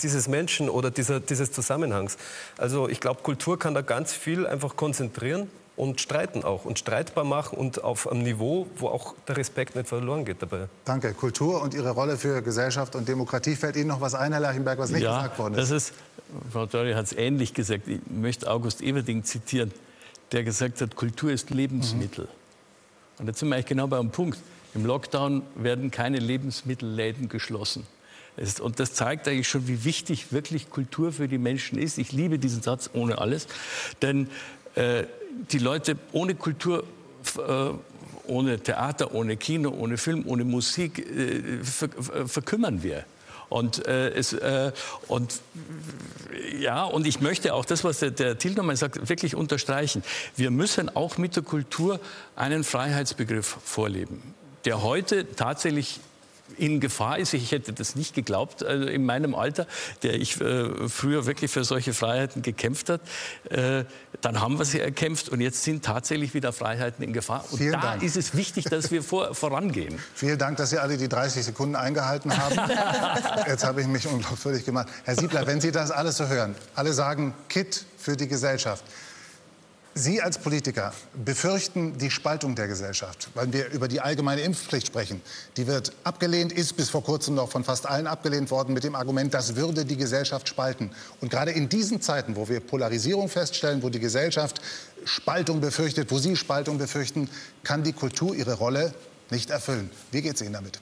dieses Menschen oder dieser, dieses Zusammenhangs. Also ich glaube, Kultur kann da ganz viel einfach konzentrieren und streiten auch und streitbar machen und auf einem Niveau, wo auch der Respekt nicht verloren geht dabei. Danke. Kultur und Ihre Rolle für Gesellschaft und Demokratie. Fällt Ihnen noch was ein, Herr Lerchenberg, was nicht ja, gesagt worden das ist? ist, Frau Dörri hat es ähnlich gesagt. Ich möchte August Everding zitieren, der gesagt hat, Kultur ist Lebensmittel. Und jetzt sind wir eigentlich genau beim Punkt. Im Lockdown werden keine Lebensmittelläden geschlossen. Es- Und das zeigt eigentlich schon, wie wichtig wirklich Kultur für die Menschen ist. Ich liebe diesen Satz ohne alles. Denn äh, die Leute ohne Kultur, äh, ohne Theater, ohne Kino, ohne Film, ohne Musik äh, ver ver verkümmern wir. Und, äh, es, äh, und ja, und ich möchte auch das, was der, der Tilnomann sagt, wirklich unterstreichen. Wir müssen auch mit der Kultur einen Freiheitsbegriff vorleben, der heute tatsächlich in Gefahr ist. Ich hätte das nicht geglaubt also in meinem Alter, der ich äh, früher wirklich für solche Freiheiten gekämpft hat. Äh, dann haben wir sie erkämpft und jetzt sind tatsächlich wieder Freiheiten in Gefahr. Und Vielen da Dank. ist es wichtig, dass wir vor, vorangehen. Vielen Dank, dass Sie alle die 30 Sekunden eingehalten haben. Jetzt habe ich mich unglaubwürdig gemacht. Herr Siebler, wenn Sie das alles so hören, alle sagen Kit für die Gesellschaft. Sie als Politiker befürchten die Spaltung der Gesellschaft, weil wir über die allgemeine Impfpflicht sprechen. Die wird abgelehnt, ist bis vor kurzem noch von fast allen abgelehnt worden mit dem Argument, das würde die Gesellschaft spalten. Und gerade in diesen Zeiten, wo wir Polarisierung feststellen, wo die Gesellschaft Spaltung befürchtet, wo Sie Spaltung befürchten, kann die Kultur ihre Rolle nicht erfüllen. Wie geht es Ihnen damit?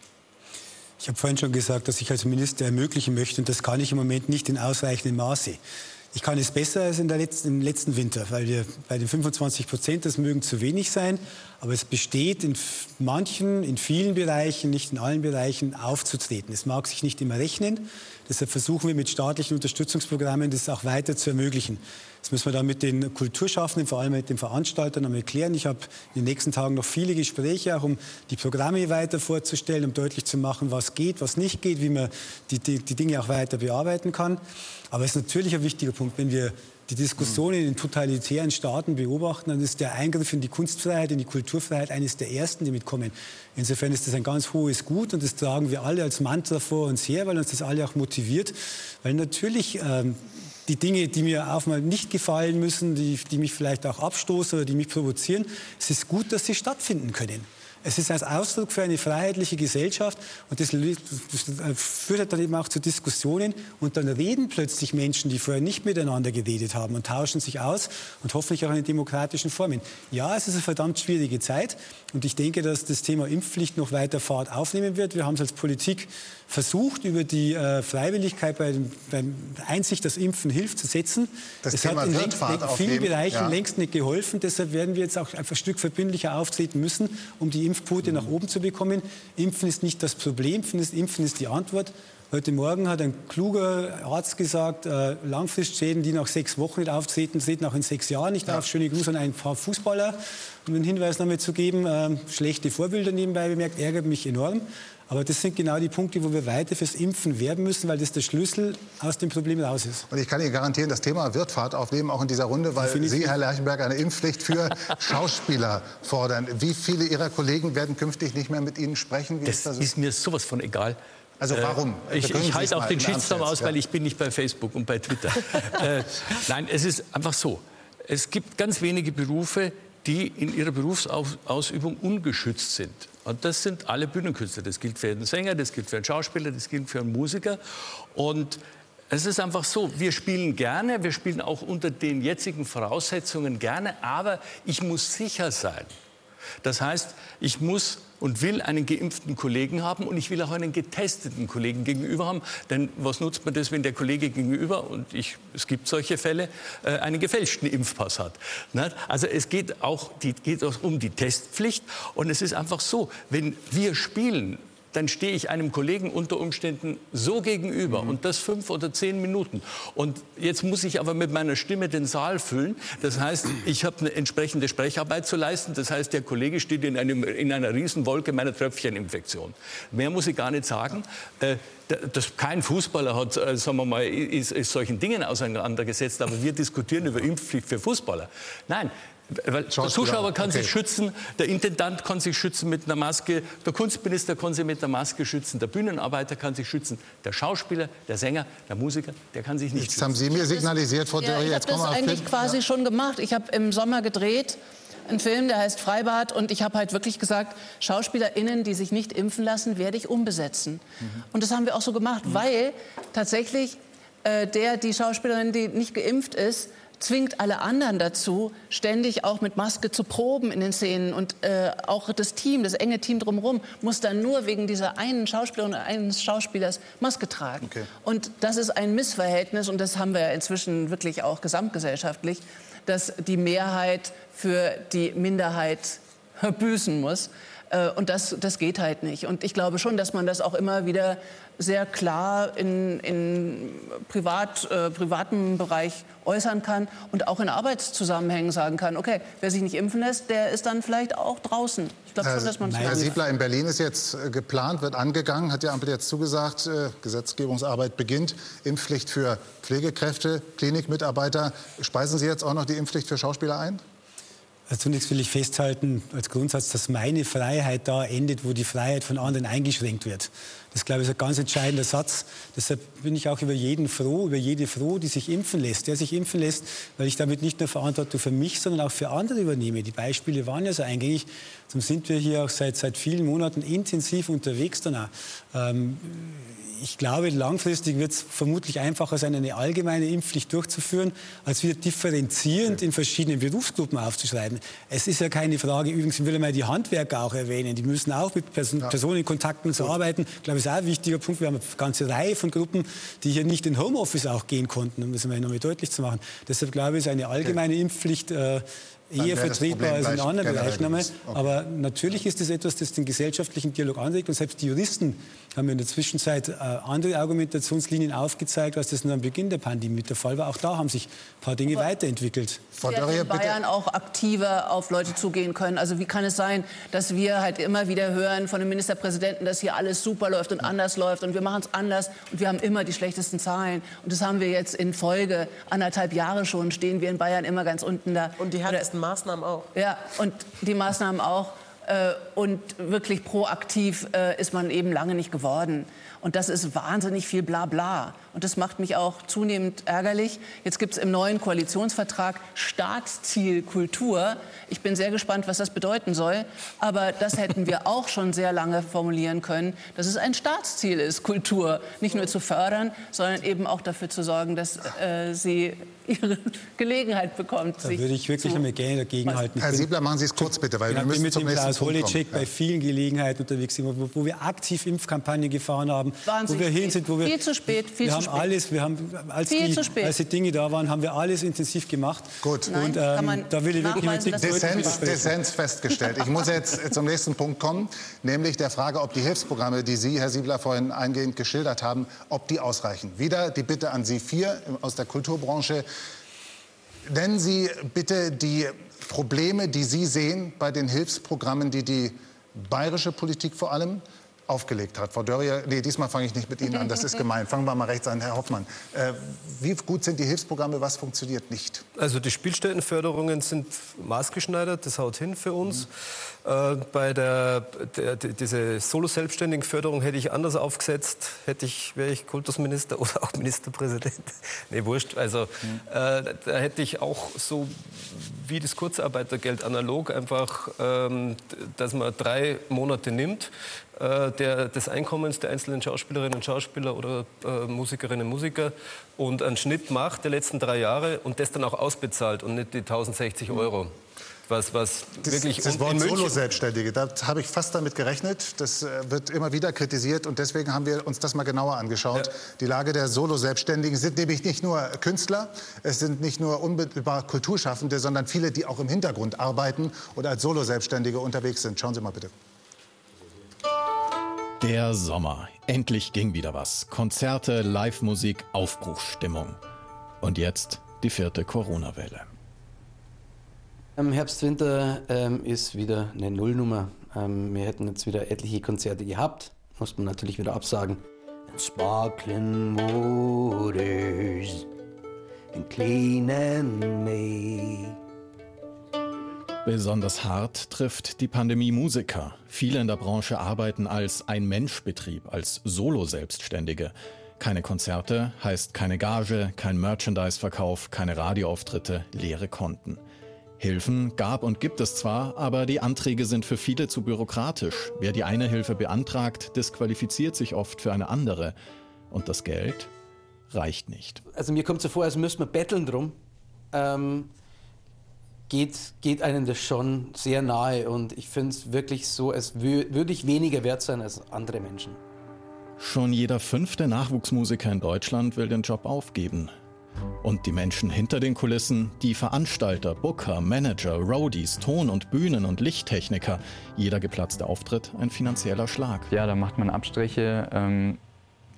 Ich habe vorhin schon gesagt, dass ich als Minister ermöglichen möchte, und das kann ich im Moment nicht in ausreichendem Maße. Ich kann es besser als in der letzten, im letzten Winter, weil wir bei den 25 Prozent, das mögen zu wenig sein, aber es besteht in manchen, in vielen Bereichen, nicht in allen Bereichen aufzutreten. Es mag sich nicht immer rechnen, deshalb versuchen wir mit staatlichen Unterstützungsprogrammen das auch weiter zu ermöglichen. Das müssen wir dann mit den Kulturschaffenden, vor allem mit den Veranstaltern einmal klären. Ich habe in den nächsten Tagen noch viele Gespräche, auch um die Programme weiter vorzustellen, um deutlich zu machen, was geht, was nicht geht, wie man die, die, die Dinge auch weiter bearbeiten kann. Aber es ist natürlich ein wichtiger Punkt, wenn wir die Diskussion in den totalitären Staaten beobachten, dann ist der Eingriff in die Kunstfreiheit, in die Kulturfreiheit eines der ersten, die mitkommen. Insofern ist das ein ganz hohes Gut und das tragen wir alle als Mantra vor uns her, weil uns das alle auch motiviert. Weil natürlich ähm, die Dinge, die mir auf mal nicht gefallen müssen, die, die mich vielleicht auch abstoßen oder die mich provozieren, es ist gut, dass sie stattfinden können. Es ist ein Ausdruck für eine freiheitliche Gesellschaft und das, das führt dann eben auch zu Diskussionen und dann reden plötzlich Menschen, die vorher nicht miteinander geredet haben und tauschen sich aus und hoffentlich auch in demokratischen Formen. Ja, es ist eine verdammt schwierige Zeit und ich denke, dass das Thema Impfpflicht noch weiter Fahrt aufnehmen wird. Wir haben es als Politik versucht, über die äh, Freiwilligkeit bei, beim Einsicht, dass Impfen hilft, zu setzen. Das es Thema hat in wird längst- Fahrt in vielen aufnehmen, Bereichen ja. längst nicht geholfen. Deshalb werden wir jetzt auch ein Stück verbindlicher auftreten müssen, um die Impfquote nach oben zu bekommen. Impfen ist nicht das Problem, Impfen ist, Impfen ist die Antwort. Heute Morgen hat ein kluger Arzt gesagt, äh, Langfristschäden, die nach sechs Wochen nicht auftreten, treten auch in sechs Jahren nicht auf. Schöne Grüße an ein paar Fußballer, um den Hinweis nochmal zu geben. Ähm, schlechte Vorbilder nebenbei bemerkt, ärgert mich enorm. Aber das sind genau die Punkte, wo wir weiter fürs Impfen werben müssen, weil das der Schlüssel aus dem Problem raus ist. Und ich kann Ihnen garantieren, das Thema wird Fahrt aufnehmen, auch in dieser Runde, weil Sie, Herr Lerchenberg, eine Impfpflicht für Schauspieler fordern. Wie viele Ihrer Kollegen werden künftig nicht mehr mit Ihnen sprechen? Wie Das ist das? ist mir sowas von egal. Also warum? Äh, ich ich halte auch den Shitstorm aus, jetzt, weil ja. ich bin nicht bei Facebook und bei Twitter. äh, nein, es ist einfach so. Es gibt ganz wenige Berufe, die in ihrer Berufsausübung ungeschützt sind. Und das sind alle Bühnenkünstler. Das gilt für einen Sänger, das gilt für einen Schauspieler, das gilt für einen Musiker. Und es ist einfach so, wir spielen gerne, wir spielen auch unter den jetzigen Voraussetzungen gerne, aber ich muss sicher sein. Das heißt, ich muss und will einen geimpften Kollegen haben und ich will auch einen getesteten Kollegen gegenüber haben. Denn was nutzt man das, wenn der Kollege gegenüber, und ich, es gibt solche Fälle, äh, einen gefälschten Impfpass hat? Also es geht auch, die, geht auch um die Testpflicht und es ist einfach so, wenn wir spielen, dann stehe ich einem Kollegen unter Umständen so gegenüber und das fünf oder zehn Minuten. Und jetzt muss ich aber mit meiner Stimme den Saal füllen. Das heißt, ich habe eine entsprechende Sprecharbeit zu leisten. Das heißt, der Kollege steht in, einem, in einer Riesenwolke meiner Tröpfcheninfektion. Mehr muss ich gar nicht sagen. Äh, das, kein Fußballer hat, äh, sagen wir mal, ist, ist solchen Dingen auseinandergesetzt, aber wir diskutieren über Impfpflicht für Fußballer. Nein, weil der Zuschauer kann okay. sich schützen, der Intendant kann sich schützen mit einer Maske, der Kunstminister kann sich mit einer Maske schützen, der Bühnenarbeiter kann sich schützen, der Schauspieler, der Sänger, der Musiker, der kann sich nicht Jetzt schützen. haben Sie mir signalisiert, Frau Ja, ich habe jetzt kommen das wir auf eigentlich Film. quasi schon gemacht. Ich habe im Sommer gedreht einen Film, der heißt Freibad und ich habe halt wirklich gesagt, SchauspielerInnen, die sich nicht impfen lassen, werde ich umbesetzen. Und das haben wir auch so gemacht, weil tatsächlich äh, der, die Schauspielerin, die nicht geimpft ist, zwingt alle anderen dazu, ständig auch mit Maske zu proben in den Szenen. Und äh, auch das Team, das enge Team drumherum, muss dann nur wegen dieser einen Schauspielerin oder eines Schauspielers Maske tragen. Okay. Und das ist ein Missverhältnis, und das haben wir inzwischen wirklich auch gesamtgesellschaftlich, dass die Mehrheit für die Minderheit büßen muss. Äh, und das, das geht halt nicht. Und ich glaube schon, dass man das auch immer wieder sehr klar in, in privat, äh, privatem Bereich äußern kann und auch in Arbeitszusammenhängen sagen kann, okay, wer sich nicht impfen lässt, der ist dann vielleicht auch draußen. Ich glaube schon, dass man Herr Siebler, in Berlin ist jetzt äh, geplant, wird angegangen, hat die Ampel jetzt zugesagt, äh, Gesetzgebungsarbeit beginnt, Impfpflicht für Pflegekräfte, Klinikmitarbeiter. Speisen Sie jetzt auch noch die Impfpflicht für Schauspieler ein? Also zunächst will ich festhalten als Grundsatz, dass meine Freiheit da endet, wo die Freiheit von anderen eingeschränkt wird. Das, glaube ich, ist ein ganz entscheidender Satz. Deshalb bin ich auch über jeden froh, über jede froh, die sich impfen lässt, der sich impfen lässt, weil ich damit nicht nur Verantwortung für mich, sondern auch für andere übernehme. Die Beispiele waren ja so eingängig. Darum sind wir hier auch seit, seit vielen Monaten intensiv unterwegs danach. Ähm, ich glaube, langfristig wird es vermutlich einfacher sein, eine allgemeine Impfpflicht durchzuführen, als wieder differenzierend in verschiedenen Berufsgruppen aufzuschreiben. Es ist ja keine Frage, übrigens will ich mal die Handwerker auch erwähnen, die müssen auch mit Person, ja. Personenkontakten zu arbeiten. Ich glaube, ist auch ein wichtiger Punkt. Wir haben eine ganze Reihe von Gruppen, die hier nicht in Homeoffice auch gehen konnten, um das mal nochmal deutlich zu machen. Deshalb glaube ich, ist eine allgemeine Impfpflicht äh, eher vertretbar als in anderen Bereichen. Okay. Aber natürlich ist es etwas, das den gesellschaftlichen Dialog anregt. Und selbst die Juristen haben in der Zwischenzeit äh, andere Argumentationslinien aufgezeigt, als das nur am Beginn der Pandemie der Fall war. Auch da haben sich ein paar Dinge Aber weiterentwickelt. Frau Dörrier, in Bayern bitte. auch aktiver auf Leute zugehen können. Also wie kann es sein, dass wir halt immer wieder hören von dem Ministerpräsidenten, dass hier alles super läuft und anders läuft und wir machen es anders und wir haben immer die schlechtesten Zahlen. Und das haben wir jetzt in Folge anderthalb Jahre schon, stehen wir in Bayern immer ganz unten da. Und die härtesten Maßnahmen auch. Ja, und die Maßnahmen auch. Äh, und wirklich proaktiv äh, ist man eben lange nicht geworden. Und das ist wahnsinnig viel Blabla. Und das macht mich auch zunehmend ärgerlich. Jetzt gibt es im neuen Koalitionsvertrag Staatsziel Kultur. Ich bin sehr gespannt, was das bedeuten soll. Aber das hätten wir auch schon sehr lange formulieren können, dass es ein Staatsziel ist, Kultur nicht nur zu fördern, sondern eben auch dafür zu sorgen, dass äh, sie ihre Gelegenheit bekommt. Da würde ich wirklich einmal gerne dagegen halten. Herr Siebler, machen Sie es kurz bitte, weil wir müssen mit zum dem Klaus Holecek bei vielen Gelegenheiten unterwegs sind, wo, wo, wir aktiv Impfkampagnen gefahren haben, Wahnsinnig wo wir hin sind, wo wir viel zu spät, viel wir zu haben spät. alles, wir haben als viel die, zu spät. als die Dinge da waren, haben wir alles intensiv gemacht. Gut. Nein, und ähm, da will ich wirklich mit Dissens, Dissens festgestellt. Ich muss jetzt zum nächsten Punkt kommen, nämlich der Frage, ob die Hilfsprogramme, die Sie, Herr Siebler, vorhin eingehend geschildert haben, ob die ausreichen. Wieder die Bitte an Sie vier aus der Kulturbranche. Nennen Sie bitte die Probleme, die Sie sehen bei den Hilfsprogrammen, die die bayerische Politik vor allem aufgelegt hat. Frau Dörrier, nee, diesmal fange ich nicht mit Ihnen an, das ist gemein. Fangen wir mal rechts an, Herr Hoffmann. Äh, wie gut sind die Hilfsprogramme, was funktioniert nicht? Also die Spielstättenförderungen sind maßgeschneidert, das haut hin für uns. Mhm. Äh, bei der, der, diese Solo-Selbstständigen-Förderung hätte ich anders aufgesetzt, hätte ich, wäre ich Kultusminister oder auch Ministerpräsident. nee, wurscht. Also mhm. äh, da hätte ich auch so wie das Kurzarbeitergeld analog einfach, ähm, dass man drei Monate nimmt, äh, der, des Einkommens der einzelnen Schauspielerinnen und Schauspieler oder äh, Musikerinnen und Musiker und einen Schnitt macht der letzten drei Jahre und das dann auch ausbezahlt und nicht die 1060 Euro. Was, was das, wirklich das Wort Solo-Selbstständige, da habe ich fast damit gerechnet. Das äh, wird immer wieder kritisiert und deswegen haben wir uns das mal genauer angeschaut. Ja. Die Lage der Solo-Selbstständigen sind nämlich nicht nur Künstler, es sind nicht nur unmittelbar Kulturschaffende, sondern viele, die auch im Hintergrund arbeiten oder als Solo-Selbstständige unterwegs sind. Schauen Sie mal bitte. Der Sommer. Endlich ging wieder was. Konzerte, Live-Musik, Aufbruchsstimmung. Und jetzt die vierte Corona-Welle. Im Herbst, Winter ähm, ist wieder eine Nullnummer. Ähm, wir hätten jetzt wieder etliche Konzerte gehabt, mussten natürlich wieder absagen. And sparkling waters and clean and May. Besonders hart trifft die Pandemie Musiker. Viele in der Branche arbeiten als Ein-Mensch-Betrieb, als Solo-Selbstständige. Keine Konzerte heißt keine Gage, kein Merchandise-Verkauf, keine Radioauftritte, leere Konten. Hilfen gab und gibt es zwar, aber die Anträge sind für viele zu bürokratisch. Wer die eine Hilfe beantragt, disqualifiziert sich oft für eine andere. Und das Geld reicht nicht. Also mir kommt so vor, als müsste man betteln drum. Ähm, geht, geht einem das schon sehr nahe. Und ich finde es wirklich so, als würde ich weniger wert sein als andere Menschen. Schon jeder fünfte Nachwuchsmusiker in Deutschland will den Job aufgeben. Und die Menschen hinter den Kulissen, die Veranstalter, Booker, Manager, Roadies, Ton- und Bühnen- und Lichttechniker. Jeder geplatzte Auftritt ein finanzieller Schlag. Ja, da macht man Abstriche. Ähm,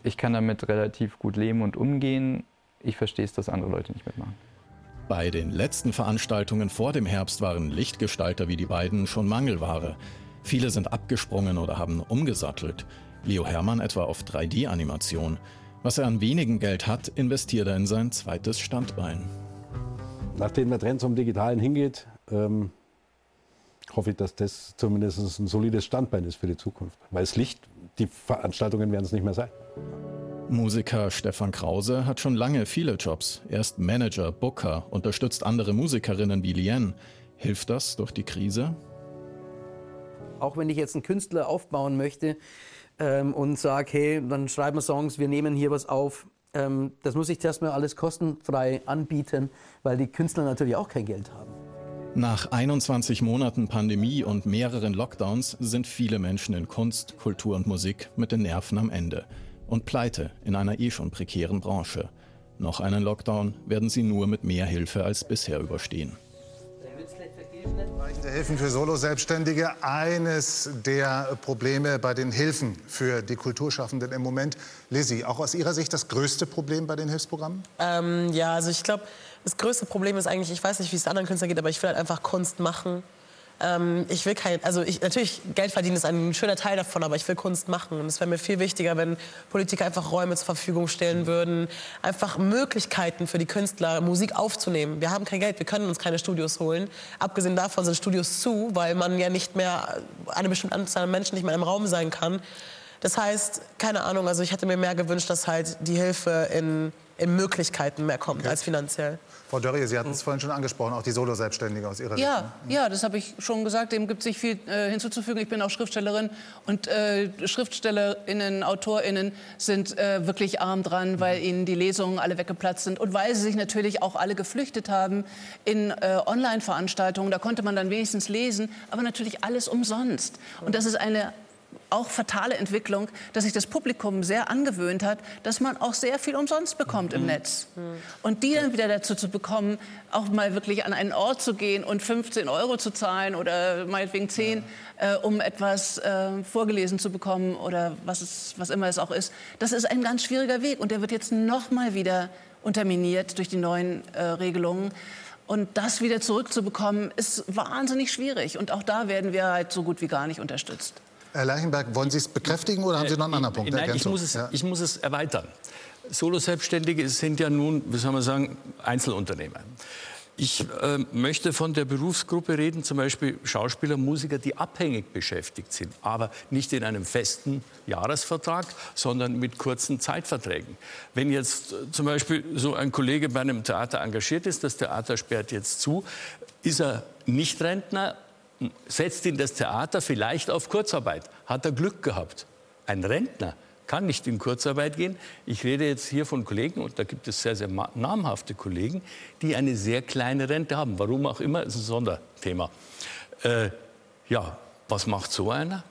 ich kann damit relativ gut leben und umgehen. Ich verstehe es, dass andere Leute nicht mitmachen. Bei den letzten Veranstaltungen vor dem Herbst waren Lichtgestalter wie die beiden schon Mangelware. Viele sind abgesprungen oder haben umgesattelt. Leo Hermann etwa auf 3D-Animation. Was er an wenigem Geld hat, investiert er in sein zweites Standbein. Nachdem der Trend zum Digitalen hingeht, ähm, hoffe ich, dass das zumindest ein solides Standbein ist für die Zukunft. Weil das Licht, die Veranstaltungen werden es nicht mehr sein. Musiker Stefan Krause hat schon lange viele Jobs. Er ist Manager, Booker, unterstützt andere Musikerinnen wie Lien. Hilft das durch die Krise? Auch wenn ich jetzt einen Künstler aufbauen möchte ähm, und sage, hey, dann schreiben wir Songs, wir nehmen hier was auf, ähm, das muss ich erstmal alles kostenfrei anbieten, weil die Künstler natürlich auch kein Geld haben. Nach 21 Monaten Pandemie und mehreren Lockdowns sind viele Menschen in Kunst, Kultur und Musik mit den Nerven am Ende und pleite in einer eh schon prekären Branche. Noch einen Lockdown werden sie nur mit mehr Hilfe als bisher überstehen. Der Hilfen für Solo-Selbstständige. Eines der Probleme bei den Hilfen für die Kulturschaffenden im Moment. Lizzie, auch aus Ihrer Sicht das größte Problem bei den Hilfsprogrammen? Ähm, ja, also ich glaube, das größte Problem ist eigentlich, ich weiß nicht, wie es anderen Künstlern geht, aber ich will halt einfach Kunst machen. Ähm, ich will kein, also ich, natürlich Geld verdienen ist ein schöner Teil davon, aber ich will Kunst machen. Und es wäre mir viel wichtiger, wenn Politiker einfach Räume zur Verfügung stellen würden, einfach Möglichkeiten für die Künstler, Musik aufzunehmen. Wir haben kein Geld, wir können uns keine Studios holen. Abgesehen davon sind Studios zu, weil man ja nicht mehr eine bestimmte Anzahl an Menschen nicht mehr im Raum sein kann. Das heißt, keine Ahnung, also ich hätte mir mehr gewünscht, dass halt die Hilfe in, in Möglichkeiten mehr kommt als finanziell. Frau Dörrie, Sie hatten es vorhin schon angesprochen, auch die Solo-Selbstständige aus Ihrer Sicht. Ja, ja, das habe ich schon gesagt. Dem gibt es nicht viel äh, hinzuzufügen. Ich bin auch Schriftstellerin und äh, Schriftstellerinnen, Autorinnen sind äh, wirklich arm dran, weil ihnen die Lesungen alle weggeplatzt sind und weil sie sich natürlich auch alle geflüchtet haben in äh, Online-Veranstaltungen. Da konnte man dann wenigstens lesen, aber natürlich alles umsonst. Und das ist eine auch fatale Entwicklung, dass sich das Publikum sehr angewöhnt hat, dass man auch sehr viel umsonst bekommt im Netz. Und die dann wieder dazu zu bekommen, auch mal wirklich an einen Ort zu gehen und 15 Euro zu zahlen oder meinetwegen 10, äh, um etwas äh, vorgelesen zu bekommen oder was, es, was immer es auch ist, das ist ein ganz schwieriger Weg. Und der wird jetzt noch mal wieder unterminiert durch die neuen äh, Regelungen. Und das wieder zurückzubekommen, ist wahnsinnig schwierig. Und auch da werden wir halt so gut wie gar nicht unterstützt. Herr Leichenberg, wollen Sie es bekräftigen oder haben Sie noch einen anderen Punkt? Nein, ich muss, es, Ja. ich muss es erweitern. Solo-Selbstständige sind ja nun, wie soll man sagen, Einzelunternehmer. Ich äh, möchte von der Berufsgruppe reden, zum Beispiel Schauspieler, Musiker, die abhängig beschäftigt sind, aber nicht in einem festen Jahresvertrag, sondern mit kurzen Zeitverträgen. Wenn jetzt äh, zum Beispiel so ein Kollege bei einem Theater engagiert ist, das Theater sperrt jetzt zu, ist er nicht Rentner, setzt ihn das Theater vielleicht auf Kurzarbeit. Hat er Glück gehabt. Ein Rentner kann nicht in Kurzarbeit gehen. Ich rede jetzt hier von Kollegen, und da gibt es sehr, sehr namhafte Kollegen, die eine sehr kleine Rente haben. Warum auch immer, ist ein Sonderthema. Äh, ja, was macht so einer?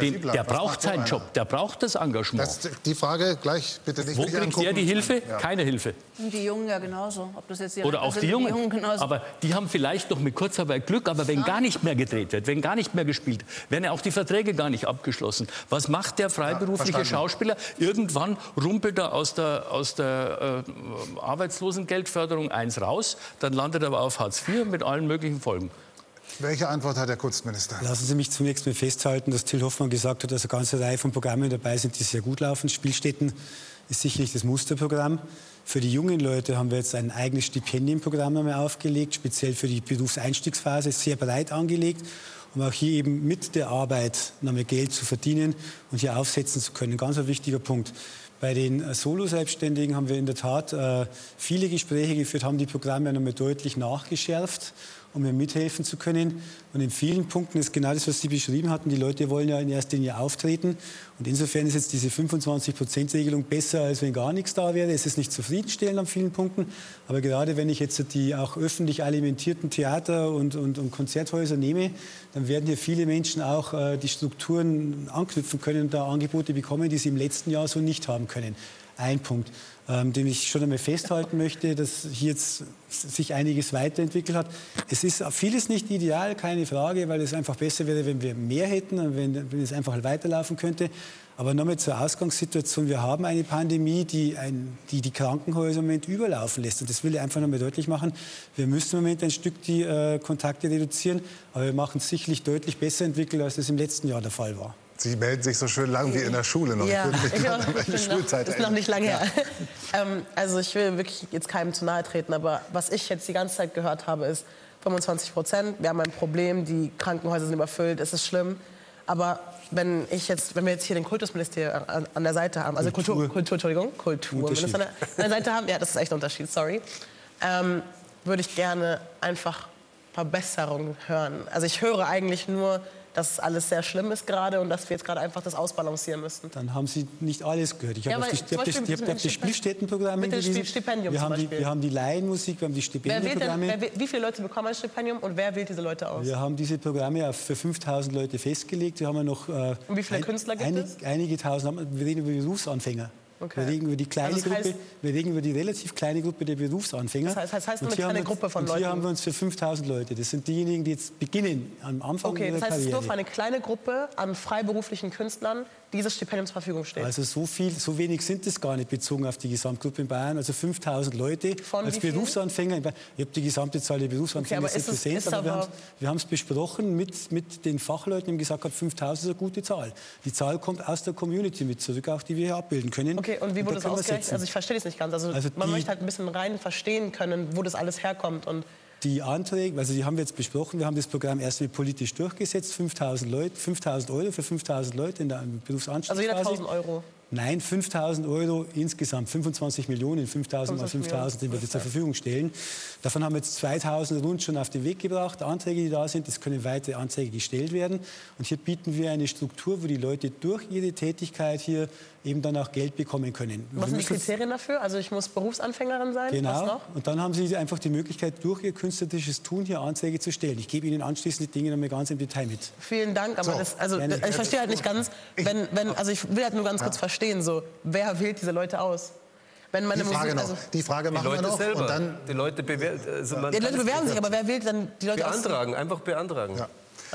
Den, Siebler, der braucht seinen einer? Job, der braucht das Engagement. Das, die Frage gleich bitte nicht Wo kriegt angucken. der die Hilfe? Ja. Keine Hilfe. Und die Jungen ja genauso. Ob das jetzt die Oder auch sind, die Jungen. genauso. Aber die haben vielleicht noch mit Kurzarbeit Glück, aber wenn gar nicht mehr gedreht wird, wenn gar nicht mehr gespielt, werden ja auch die Verträge gar nicht abgeschlossen. Was macht der freiberufliche verstanden. Schauspieler? Irgendwann rumpelt er aus der, aus der äh, Arbeitslosengeldförderung 1 raus, dann landet er aber auf Hartz IV mit allen möglichen Folgen. Welche Antwort hat der Kunstminister? Lassen Sie mich zunächst mal festhalten, dass Till Hoffmann gesagt hat, dass eine ganze Reihe von Programmen dabei sind, die sehr gut laufen. Spielstätten ist sicherlich das Musterprogramm. Für die jungen Leute haben wir jetzt ein eigenes Stipendienprogramm einmal aufgelegt, speziell für die Berufseinstiegsphase, sehr breit angelegt, um auch hier eben mit der Arbeit nochmal Geld zu verdienen und hier aufsetzen zu können. Ganz ein wichtiger Punkt. Bei den Solo-Selbstständigen haben wir in der Tat äh, viele Gespräche geführt, haben die Programme nochmal deutlich nachgeschärft, um mir mithelfen zu können. Und in vielen Punkten ist genau das, was Sie beschrieben hatten. Die Leute wollen ja in erster Linie auftreten. Und insofern ist jetzt diese 25-Prozent-Regelung besser, als wenn gar nichts da wäre. Es ist nicht zufriedenstellend an vielen Punkten. Aber gerade wenn ich jetzt die auch öffentlich alimentierten Theater und, und, und Konzerthäuser nehme, dann werden hier viele Menschen auch äh, die Strukturen anknüpfen können und da Angebote bekommen, die sie im letzten Jahr so nicht haben können. ein Punkt, ähm, den ich schon einmal festhalten möchte, dass hier jetzt sich einiges weiterentwickelt hat. Es ist vieles nicht ideal, keine Frage, weil es einfach besser wäre, wenn wir mehr hätten und wenn, wenn es einfach weiterlaufen könnte. Aber nochmal zur Ausgangssituation. Wir haben eine Pandemie, die, ein, die die Krankenhäuser im Moment überlaufen lässt. Und das will ich einfach nochmal deutlich machen. Wir müssen im Moment ein Stück die äh, Kontakte reduzieren, aber wir machen es sicherlich deutlich besser entwickelt, als das im letzten Jahr der Fall war. Sie melden sich so schön lang wie in der Schule noch. Ja, ich ich gerade meine bin noch, Schulzeit ist noch nicht lange erinnern. her. ähm, also ich will wirklich jetzt keinem zu nahe treten, aber was ich jetzt die ganze Zeit gehört habe, ist 25 Prozent. Wir haben ein Problem, die Krankenhäuser sind überfüllt, es ist schlimm. Aber wenn ich jetzt, wenn wir jetzt hier den Kultusministerium an, an der Seite haben, also Kultur, Kultur, Entschuldigung, Kulturminister an der, an der Seite haben, ja, das ist echt ein Unterschied, sorry, ähm, würde ich gerne einfach Verbesserungen hören. Also ich höre eigentlich nur, dass alles sehr schlimm ist gerade und dass wir jetzt gerade einfach das ausbalancieren müssen. Dann haben Sie nicht alles gehört. Ich Ja, habe auf die, hab ich hab mit das dem Spielstättenprogramm mit dem hingewiesen. Stipendium wir zum haben, die, wir haben die Laienmusik, wir haben die Wer wählt denn, Stipendienprogramme. wer, wie viele Leute bekommen ein Stipendium und wer wählt diese Leute aus? Wir haben diese Programme für 5000 Leute festgelegt. Wir haben ja noch äh, Und wie viele ein- Künstler gibt einig, es? einige tausend. Wir reden über Berufsanfänger. Okay. Wir reden über die kleine Also das heißt- Gruppe, wir reden über die relativ kleine Gruppe der Berufsanfänger. Das heißt- das heißt eine hier kleine haben wir- Gruppe von und Leuten. Hier haben wir uns für 5000 Leute. Das sind diejenigen, die jetzt beginnen am Anfang Okay, ihrer das heißt, es ist Karriere. nur für eine kleine Gruppe an freiberuflichen Künstlern dieses Stipendium zur Verfügung steht. Also so viel, so wenig sind es gar nicht bezogen auf die Gesamtgruppe in Bayern. Also 5000 Leute Von als? Berufsanfänger. Ich habe die gesamte Zahl der Berufsanfänger Okay, es- ist aber wir aber- haben es- wir haben es besprochen mit, mit den Fachleuten, die haben gesagt, 5000 ist eine gute Zahl. Die Zahl kommt aus der Community mit zurück, auch die wir hier abbilden können. Okay, und wie da wurde das können wir ausgerechnet? Also ich verstehe das nicht ganz. Also, Also man die- möchte halt ein bisschen rein verstehen können, wo das alles herkommt. Und Die Anträge, also die haben wir jetzt besprochen, wir haben das Programm erst mal politisch durchgesetzt, 5000 Leute, 5000 Euro für 5000 Leute in der Berufsanstiegsphase. also jeder 1000 Euro. Nein, 5000 Euro insgesamt, 25 Millionen, 5000 mal 25 5000, die wir dir zur Verfügung stellen. Davon haben wir jetzt 2000 rund schon auf den Weg gebracht, Anträge, die da sind. Es können weitere Anträge gestellt werden. Und hier bieten wir eine Struktur, wo die Leute durch ihre Tätigkeit hier eben dann auch Geld bekommen können. Was Wir sind die Kriterien dafür? Also ich muss Berufsanfängerin sein? Was Genau. noch? Und dann haben Sie einfach die Möglichkeit, durch Ihr künstlerisches Tun hier Anträge zu stellen. Ich gebe Ihnen anschließend die Dinge nochmal ganz im Detail mit. Vielen Dank, aber So, das, also, gerne. ich verstehe halt nicht ganz, wenn, wenn, also ich will halt nur ganz kurz verstehen, so, wer wählt diese Leute aus? Wenn meine Die Frage Musik, noch. also, Die Frage Die machen wir Leute noch. selber. Und dann die Leute, bewer also man die Leute bewerben sich, aber wer wählt dann die Leute aus? beantragen,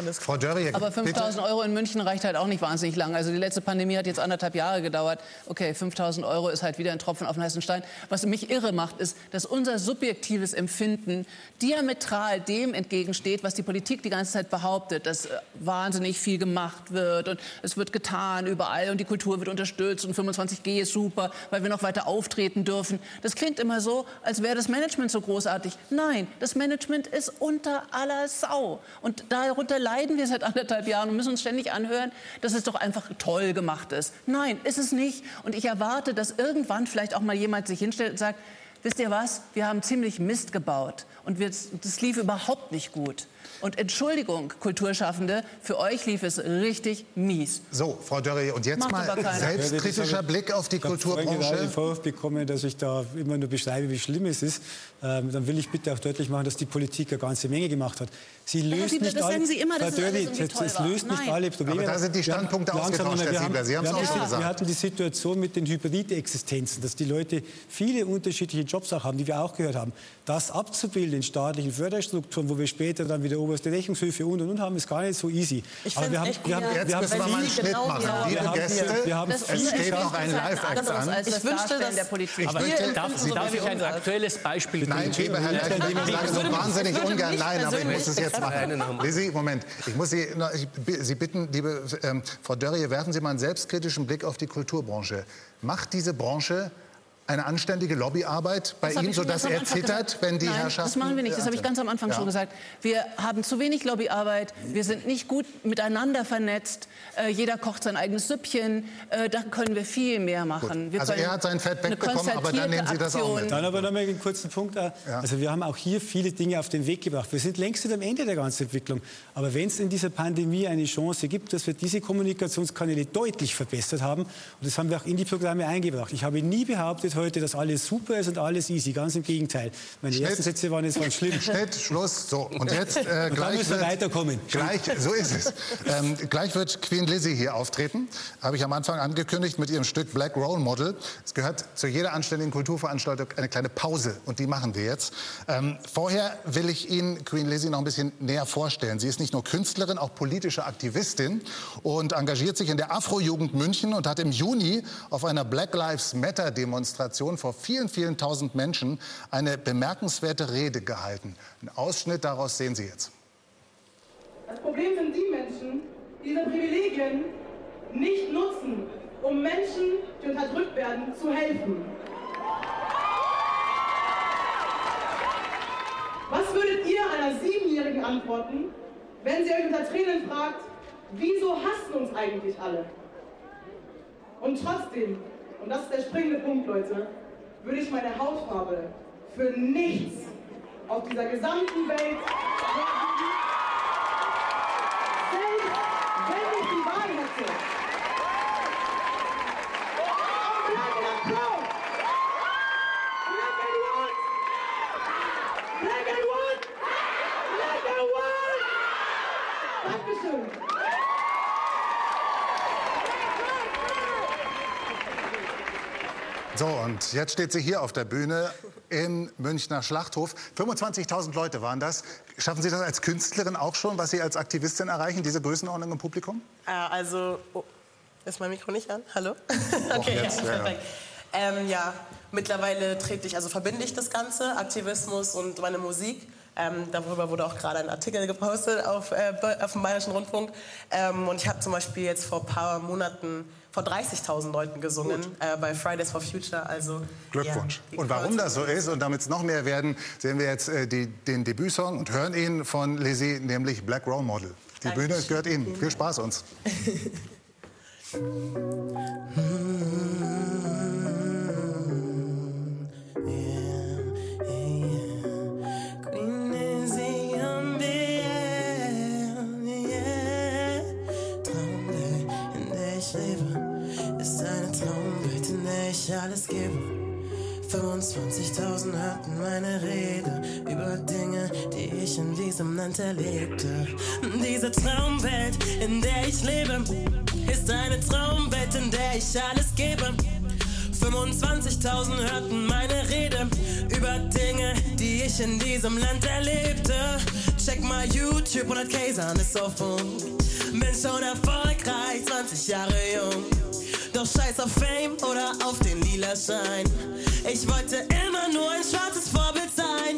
einfach beantragen. Frau Dörrie, Aber 5000 Euro in München reicht halt auch nicht wahnsinnig lang. Also die letzte Pandemie hat jetzt anderthalb Jahre gedauert. Okay, 5000 Euro ist halt wieder ein Tropfen auf den heißen Stein. Was mich irre macht, ist, dass unser subjektives Empfinden diametral dem entgegensteht, was die Politik die ganze Zeit behauptet, dass äh, wahnsinnig viel gemacht wird und es wird getan überall und die Kultur wird unterstützt und 25G ist super, weil wir noch weiter auftreten dürfen. Das klingt immer so, als wäre das Management so großartig. Nein, das Management ist unter aller Sau. Und darunter leiden wir seit anderthalb Jahren und müssen uns ständig anhören, dass es doch einfach toll gemacht ist. Nein, ist es nicht. Und ich erwarte, dass irgendwann vielleicht auch mal jemand sich hinstellt und sagt, wisst ihr was, wir haben ziemlich Mist gebaut und wir, das lief überhaupt nicht gut. Und Entschuldigung, Kulturschaffende, für euch lief es richtig mies. So, Frau Dörrie, und jetzt Macht mal selbstkritischer Blick auf die Ich habe vorhin gerade den Kulturbranche. Vorwurf bekommen, dass ich da immer nur beschreibe, wie schlimm es ist. Ähm, dann will ich bitte auch deutlich machen, dass die Politik eine ganze Menge gemacht hat. Sie löst Sie- nicht das alle, sagen Sie immer, Frau dass es alles Dörri, irgendwie es, toll es war. löst nicht Nein. alle Probleme. Aber da sind die Wir Standpunkte langsam ausgetauscht, wir Herr Siebler. Sie haben es wir auch schon gesagt. Wir hatten die Situation mit den Hybridexistenzen, dass die Leute viele unterschiedliche Jobs auch haben, die wir auch gehört haben. Das abzubilden in staatlichen Förderstrukturen, wo wir später dann wieder oberste Rechnungshöfe und und und haben, ist gar nicht so easy. Ich Aber wir haben, wir haben, genial. wir Jetzt haben müssen wir mal einen Schnitt genau machen. Liebe wir haben- Gäste, wir haben- Das es ist steht ein noch ein Live-Act an. Ich das wünschte, dass- der Politik. Ich Aber darf, darf ich wir ein aktuelles Beispiel Nein, bringen? liebe Herr Leitner, Sie sagen so wahnsinnig ungern nein, aber ich muss es jetzt Lizzie, Moment. Ich muss Sie, na, ich, Sie bitten, liebe ähm, Frau Dörrie, werfen Sie mal einen selbstkritischen Blick auf die Kulturbranche. Macht diese Branche eine anständige Lobbyarbeit bei Das schon sodass er zittert, wenn die Nein, Herrschaften... das machen wir nicht. Das habe ich ganz am Anfang Ja. schon gesagt. Wir haben zu wenig Lobbyarbeit. Wir sind nicht gut miteinander vernetzt. Äh, jeder kocht sein eigenes Süppchen. Äh, da können wir viel mehr machen. Wir Also er hat sein Fett wegbekommen, aber dann nehmen Sie das auch mit. Dann aber noch mal einen kurzen Punkt. auch. Also wir haben auch hier viele Dinge auf den Weg gebracht. Wir sind längst nicht am Ende der ganzen Entwicklung. Aber wenn es in dieser Pandemie eine Chance gibt, dass wir diese Kommunikationskanäle deutlich verbessert haben, und das haben wir auch in die Programme eingebracht. Ich habe nie behauptet heute, dass alles super ist und alles easy. Ganz im Gegenteil. Meine Schnitt. ersten Sätze waren jetzt ganz schlimm. Schnitt, Schluss. So, und jetzt äh, Und gleich müssen wir wird- weiterkommen. Gleich, so ist es. Ähm, gleich wird Queen Lizzie hier auftreten. Habe ich am Anfang angekündigt mit ihrem Stück Black Role Model. Es gehört zu jeder anständigen Kulturveranstaltung eine kleine Pause und die machen wir jetzt. Ähm, vorher will ich Ihnen Queen Lizzie noch ein bisschen näher vorstellen. Sie ist nicht nur Künstlerin, auch politische Aktivistin und engagiert sich in der Afro-Jugend München und hat im Juni auf einer Black Lives Matter Demonstration vor vielen, vielen tausend Menschen eine bemerkenswerte Rede gehalten. Ein Ausschnitt daraus sehen Sie jetzt. Das Problem sind die Menschen, die diese Privilegien nicht nutzen, um Menschen, die unterdrückt werden, zu helfen. Was würdet ihr einer Siebenjährigen antworten, wenn sie euch unter Tränen fragt, wieso hassen uns eigentlich alle? Und trotzdem, und das ist der springende Punkt, Leute, würde ich meine Hautfarbe für nichts auf dieser gesamten Welt selbst wenn ich die Wahl hätte. Black and proud. Black and white. Black and white. Black and white. Dankeschön. So, und jetzt steht sie hier auf der Bühne im Münchner Schlachthof. 25.000 Leute waren das. Schaffen Sie das als Künstlerin auch schon, was Sie als Aktivistin erreichen, diese Größenordnung im Publikum? Äh, also, oh, ist mein Mikro nicht an? Hallo? Doch, jetzt, ja, ja. perfekt. Ähm, ja, mittlerweile trete ich, also verbinde ich das Ganze, Aktivismus und meine Musik. Ähm, darüber wurde auch gerade ein Artikel gepostet auf, äh, auf dem Bayerischen Rundfunk. Ähm, und ich habe zum Beispiel jetzt vor ein paar Monaten vor 30.000 Leuten gesungen äh, bei Fridays for Future. Also, Glückwunsch. Ja, und warum das so ist und damit es noch mehr werden, sehen wir jetzt äh, die, den Debütsong und hören ihn von Lizzie, nämlich Black Role Model. Die Bühne gehört Ihnen. Viel Spaß uns. ich alles gebe. 25.000 hörten meine Rede über Dinge, die ich in diesem Land erlebte. Diese Traumwelt, in der ich lebe, ist eine Traumwelt, in der ich alles gebe. 25.000 hörten meine Rede über Dinge, die ich in diesem Land erlebte. Check mal YouTube, 100k San ist auf Funk. Bin schon erfolgreich, 20 Jahre jung. Doch scheiß auf Fame oder auf den lila Schein. Ich wollte immer nur ein schwarzes Vorbild sein.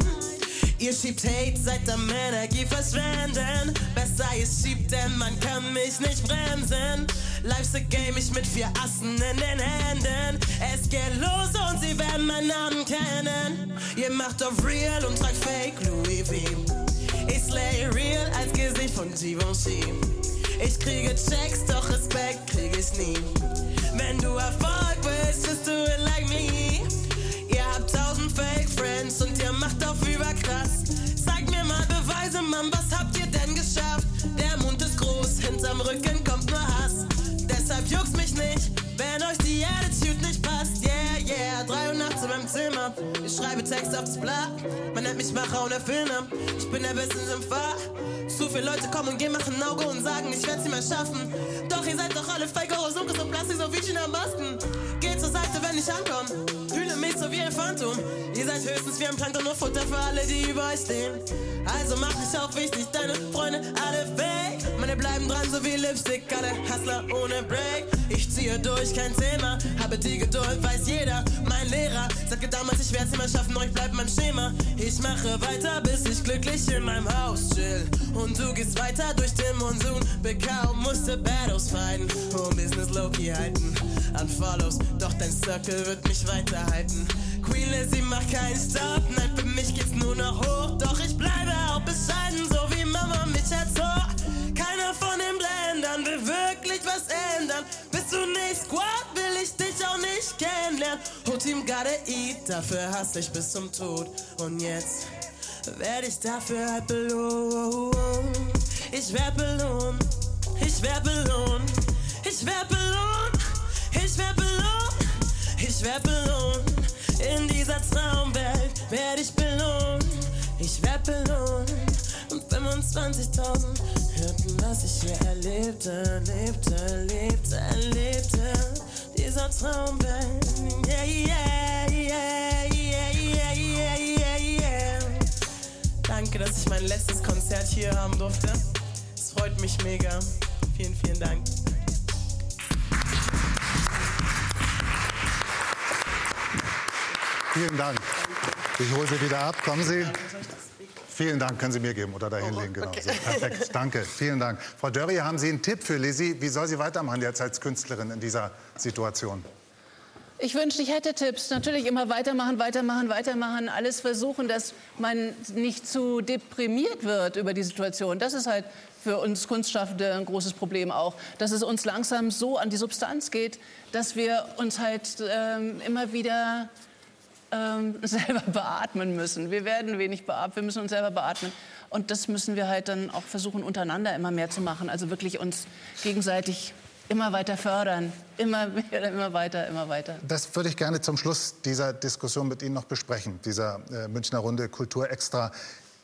Ihr schiebt Hate, seid am Energie verschwenden. Besser ihr schiebt, denn man kann mich nicht bremsen. Life's a game, ich mit vier Assen in den Händen. Es geht los und sie werden meinen Namen kennen. Ihr macht auf Real und tragt Fake Louis V. Ich slay real als Gesicht von Givenchy. Ich kriege Checks, doch Respekt krieg ich nie. Wenn du Erfolg willst, bist du it like me. Ihr habt tausend Fake Friends und ihr macht auf überkrass. Zeig mir mal Beweise, Mann, was habt ihr denn geschafft? Der Mund ist groß, hinterm Rücken kommt nur Hass. Deshalb juckt's mich nicht, wenn euch die Attitude nicht passt. Yeah, yeah, 300. Platz in meinem Zimmer. Ich schreibe Text aufs Blatt. Man nennt mich Macher und Erfinder. Ich bin der Beste im Fahr. Zu viele Leute kommen und gehen, machen Auge und sagen, ich werd's nicht mehr schaffen. Doch ihr seid doch alle Faker, Hosunkes und Plastik, so wie China Masken. Geht zur Seite, wenn ich ankomme. Hühle mich so wie ein Phantom. Ihr seid höchstens wie ein Plankton, nur Futter für alle, die über euch stehen. Also mach dich auf wichtig, deine Freunde alle weg. Meine bleiben dran, so wie Lipstick, alle Hustler ohne Break. Ich ziehe durch, kein Thema, habe die Geduld, weiß jeder. Mein Lehrer, sagte damals, ich werd's nicht mehr schaffen, doch ich bleib beim Schema. Ich mache weiter, bis ich glücklich in meinem Haus chill. Und du gehst weiter durch den Monsun. BK musste Battles fighten, um Business low-key halten. Unfollows, doch dein Circle wird mich weiterhalten. Queen Lizzie macht keinen Stop, nein, für mich geht's nur noch hoch. Doch ich bleibe auch bescheiden, so wie Mama mich erzog. Keiner von den Blendern will wirklich was ändern. Bist du nicht Squad, will ich dich auch nicht kennenlernen. Team gotta eat, dafür hasse ich bis zum Tod. Und jetzt werde ich dafür halt belohnt. Ich werd belohnt, ich werd belohnt, ich werd belohnt, ich werd belohnt, ich werd belohnt, werde ich belohnt, ich werd belohnt. Und 25.000 hörten, was ich hier erlebte, erlebte, erlebte, erlebte. Dieser Traumwelt, yeah, yeah, yeah, yeah, yeah, yeah, yeah, yeah. Danke, dass ich mein letztes Konzert hier haben durfte. Es freut mich mega. Vielen, vielen Dank. Vielen Dank. Ich hole Sie wieder ab. Kommen Sie. Vielen Dank. Können Sie mir geben oder da hinlegen. Genau. So, perfekt. Danke. Vielen Dank. Frau Dörri, haben Sie einen Tipp für Lizzie? Wie soll sie weitermachen jetzt als Künstlerin in dieser Situation? Ich wünschte, ich hätte Tipps. Natürlich immer weitermachen, weitermachen, weitermachen. Alles versuchen, dass man nicht zu deprimiert wird über die Situation. Das ist halt für uns Kunstschaffende ein großes Problem auch. Dass es uns langsam so an die Substanz geht, dass wir uns halt ähm, immer wieder ähm, selber beatmen müssen. Wir werden wenig beatmet, wir müssen uns selber beatmen. Und das müssen wir halt dann auch versuchen, untereinander immer mehr zu machen. Also wirklich uns gegenseitig immer weiter fördern. Immer, wieder, immer weiter, immer weiter. Das würde ich gerne zum Schluss dieser Diskussion mit Ihnen noch besprechen, dieser äh, Münchner Runde Kultur extra.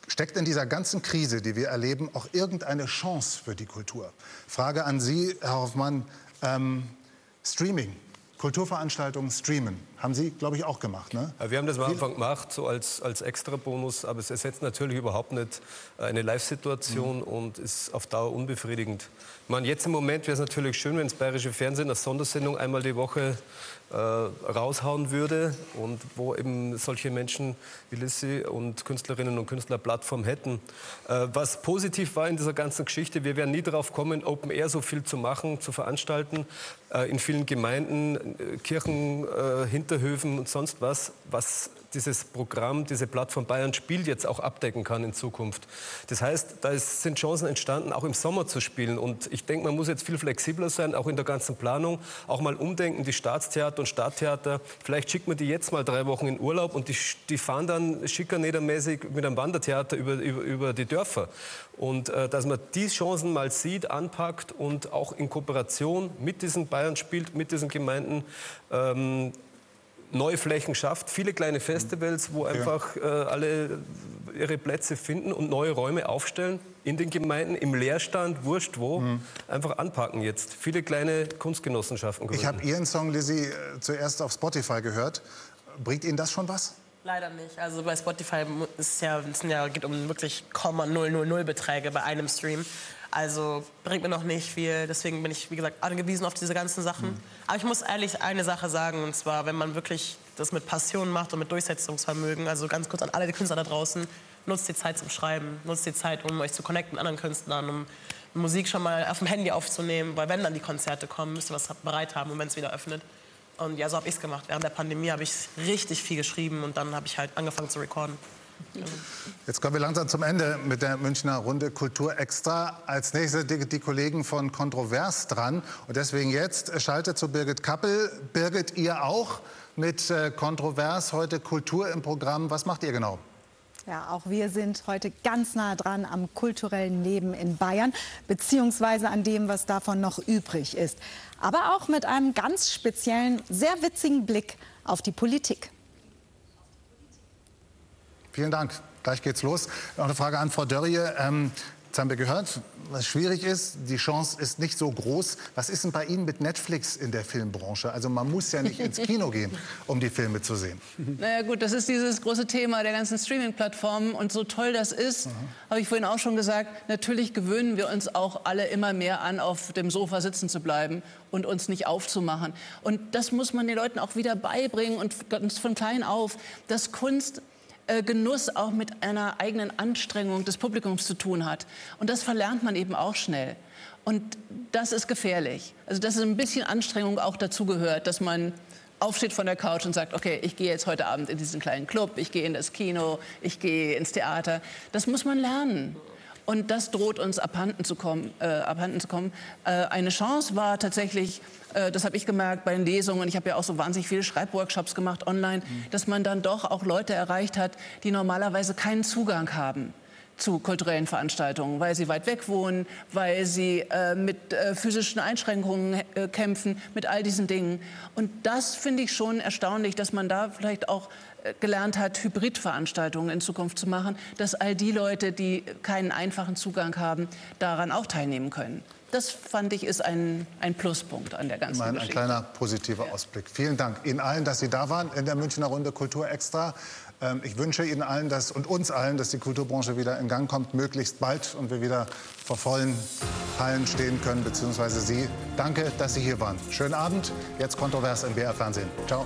Steckt in dieser ganzen Krise, die wir erleben, auch irgendeine Chance für die Kultur? Frage an Sie, Herr Hoffmann. Ähm, Streaming, Kulturveranstaltungen streamen. Haben Sie, glaube ich, auch gemacht, ne? Wir haben das am Anfang gemacht, so als, als Extra-Bonus, aber es ersetzt natürlich überhaupt nicht eine Live-Situation mhm. und ist auf Dauer unbefriedigend. Ich meine, jetzt im Moment wäre es natürlich schön, wenn das Bayerische Fernsehen eine Sondersendung einmal die Woche äh, raushauen würde und wo eben solche Menschen wie Lissi und Künstlerinnen und Künstler Plattform hätten. Äh, was positiv war in dieser ganzen Geschichte, wir wären nie darauf kommen, Open Air so viel zu machen, zu veranstalten, äh, in vielen Gemeinden, äh, Kirchen, äh, Hinterhöfen und sonst was, was dieses Programm, diese Plattform Bayern spielt jetzt auch abdecken kann in Zukunft. Das heißt, da ist, sind Chancen entstanden, auch im Sommer zu spielen. Und ich denke, man muss jetzt viel flexibler sein, auch in der ganzen Planung, auch mal umdenken, die Staatstheater und Stadttheater. Vielleicht schickt man die jetzt mal drei Wochen in Urlaub und die, die fahren dann schickernetermäßig mit einem Wandertheater über, über, über die Dörfer. Und äh, dass man die Chancen mal sieht, anpackt und auch in Kooperation mit diesen Bayern spielt, mit diesen Gemeinden, ähm, neue Flächen schafft, viele kleine Festivals, wo einfach äh, alle ihre Plätze finden und neue Räume aufstellen in den Gemeinden, im Leerstand, wurscht wo, mhm. einfach anpacken jetzt. Viele kleine Kunstgenossenschaften gründen. Ich habe Ihren Song, Lizzie, äh, zuerst auf Spotify gehört. Bringt Ihnen das schon was? Leider nicht. Also bei Spotify ist ja, es ja, geht um wirklich 0,000 Beträge bei einem Stream. Also bringt mir noch nicht viel. Deswegen bin ich, wie gesagt, angewiesen auf diese ganzen Sachen. Mhm. Aber ich muss ehrlich eine Sache sagen, und zwar, wenn man wirklich das mit Passion macht und mit Durchsetzungsvermögen, also ganz kurz an alle Künstler da draußen, nutzt die Zeit zum Schreiben, nutzt die Zeit, um euch zu connecten mit anderen Künstlern, um Musik schon mal auf dem Handy aufzunehmen, weil wenn dann die Konzerte kommen, müsst ihr was bereit haben und wenn es wieder öffnet. Und ja, so habe ich es gemacht. Während der Pandemie habe ich richtig viel geschrieben und dann habe ich halt angefangen zu recorden. Jetzt kommen wir langsam zum Ende mit der Münchner Runde Kultur Extra. Als nächstes die, die Kollegen von Kontrovers dran. Und deswegen jetzt schaltet zu Birgit Kappel. Birgit, ihr auch mit äh, Kontrovers heute Kultur im Programm. Was macht ihr genau? Ja, auch wir sind heute ganz nah dran am kulturellen Leben in Bayern, beziehungsweise an dem, was davon noch übrig ist. Aber auch mit einem ganz speziellen, sehr witzigen Blick auf die Politik. Vielen Dank. Gleich geht's los. Noch eine Frage an Frau Dörrie. Ähm, Jetzt haben wir gehört, was schwierig ist. Die Chance ist nicht so groß. Was ist denn bei Ihnen mit Netflix in der Filmbranche? Also man muss ja nicht ins Kino gehen, um die Filme zu sehen. Naja gut, das ist dieses große Thema der ganzen Streaming-Plattformen. Und so toll das ist, mhm. habe ich vorhin auch schon gesagt, natürlich gewöhnen wir uns auch alle immer mehr an, auf dem Sofa sitzen zu bleiben und uns nicht aufzumachen. Und das muss man den Leuten auch wieder beibringen und von klein auf, dass Kunst äh, Genuss auch mit einer eigenen Anstrengung des Publikums zu tun hat. Und das verlernt man eben auch schnell. Und das ist gefährlich. Also dass ein bisschen Anstrengung auch dazu gehört, dass man aufsteht von der Couch und sagt, okay, ich gehe jetzt heute Abend in diesen kleinen Club, ich gehe in das Kino, ich gehe ins Theater. Das muss man lernen. Und das droht uns abhanden zu kommen. Äh, abhanden zu kommen. Äh, eine Chance war tatsächlich, äh, das habe ich gemerkt bei den Lesungen, ich habe ja auch so wahnsinnig viele Schreibworkshops gemacht online, mhm. dass man dann doch auch Leute erreicht hat, die normalerweise keinen Zugang haben zu kulturellen Veranstaltungen, weil sie weit weg wohnen, weil sie äh, mit äh, physischen Einschränkungen äh, kämpfen, mit all diesen Dingen. Und das finde ich schon erstaunlich, dass man da vielleicht auch gelernt hat, Hybridveranstaltungen in Zukunft zu machen, dass all die Leute, die keinen einfachen Zugang haben, daran auch teilnehmen können. Das fand ich ist ein, ein Pluspunkt an der ganzen Immerhin ein Geschichte. kleiner positiver Ausblick. Vielen Dank Ihnen allen, dass Sie da waren in der Münchner Runde Kultur Extra. Ähm, Ich wünsche Ihnen allen dass, und uns allen, dass die Kulturbranche wieder in Gang kommt, möglichst bald und wir wieder vor vollen Hallen stehen können, beziehungsweise Sie. Danke, dass Sie hier waren. Schönen Abend. Jetzt kontrovers im BR Fernsehen. Ciao.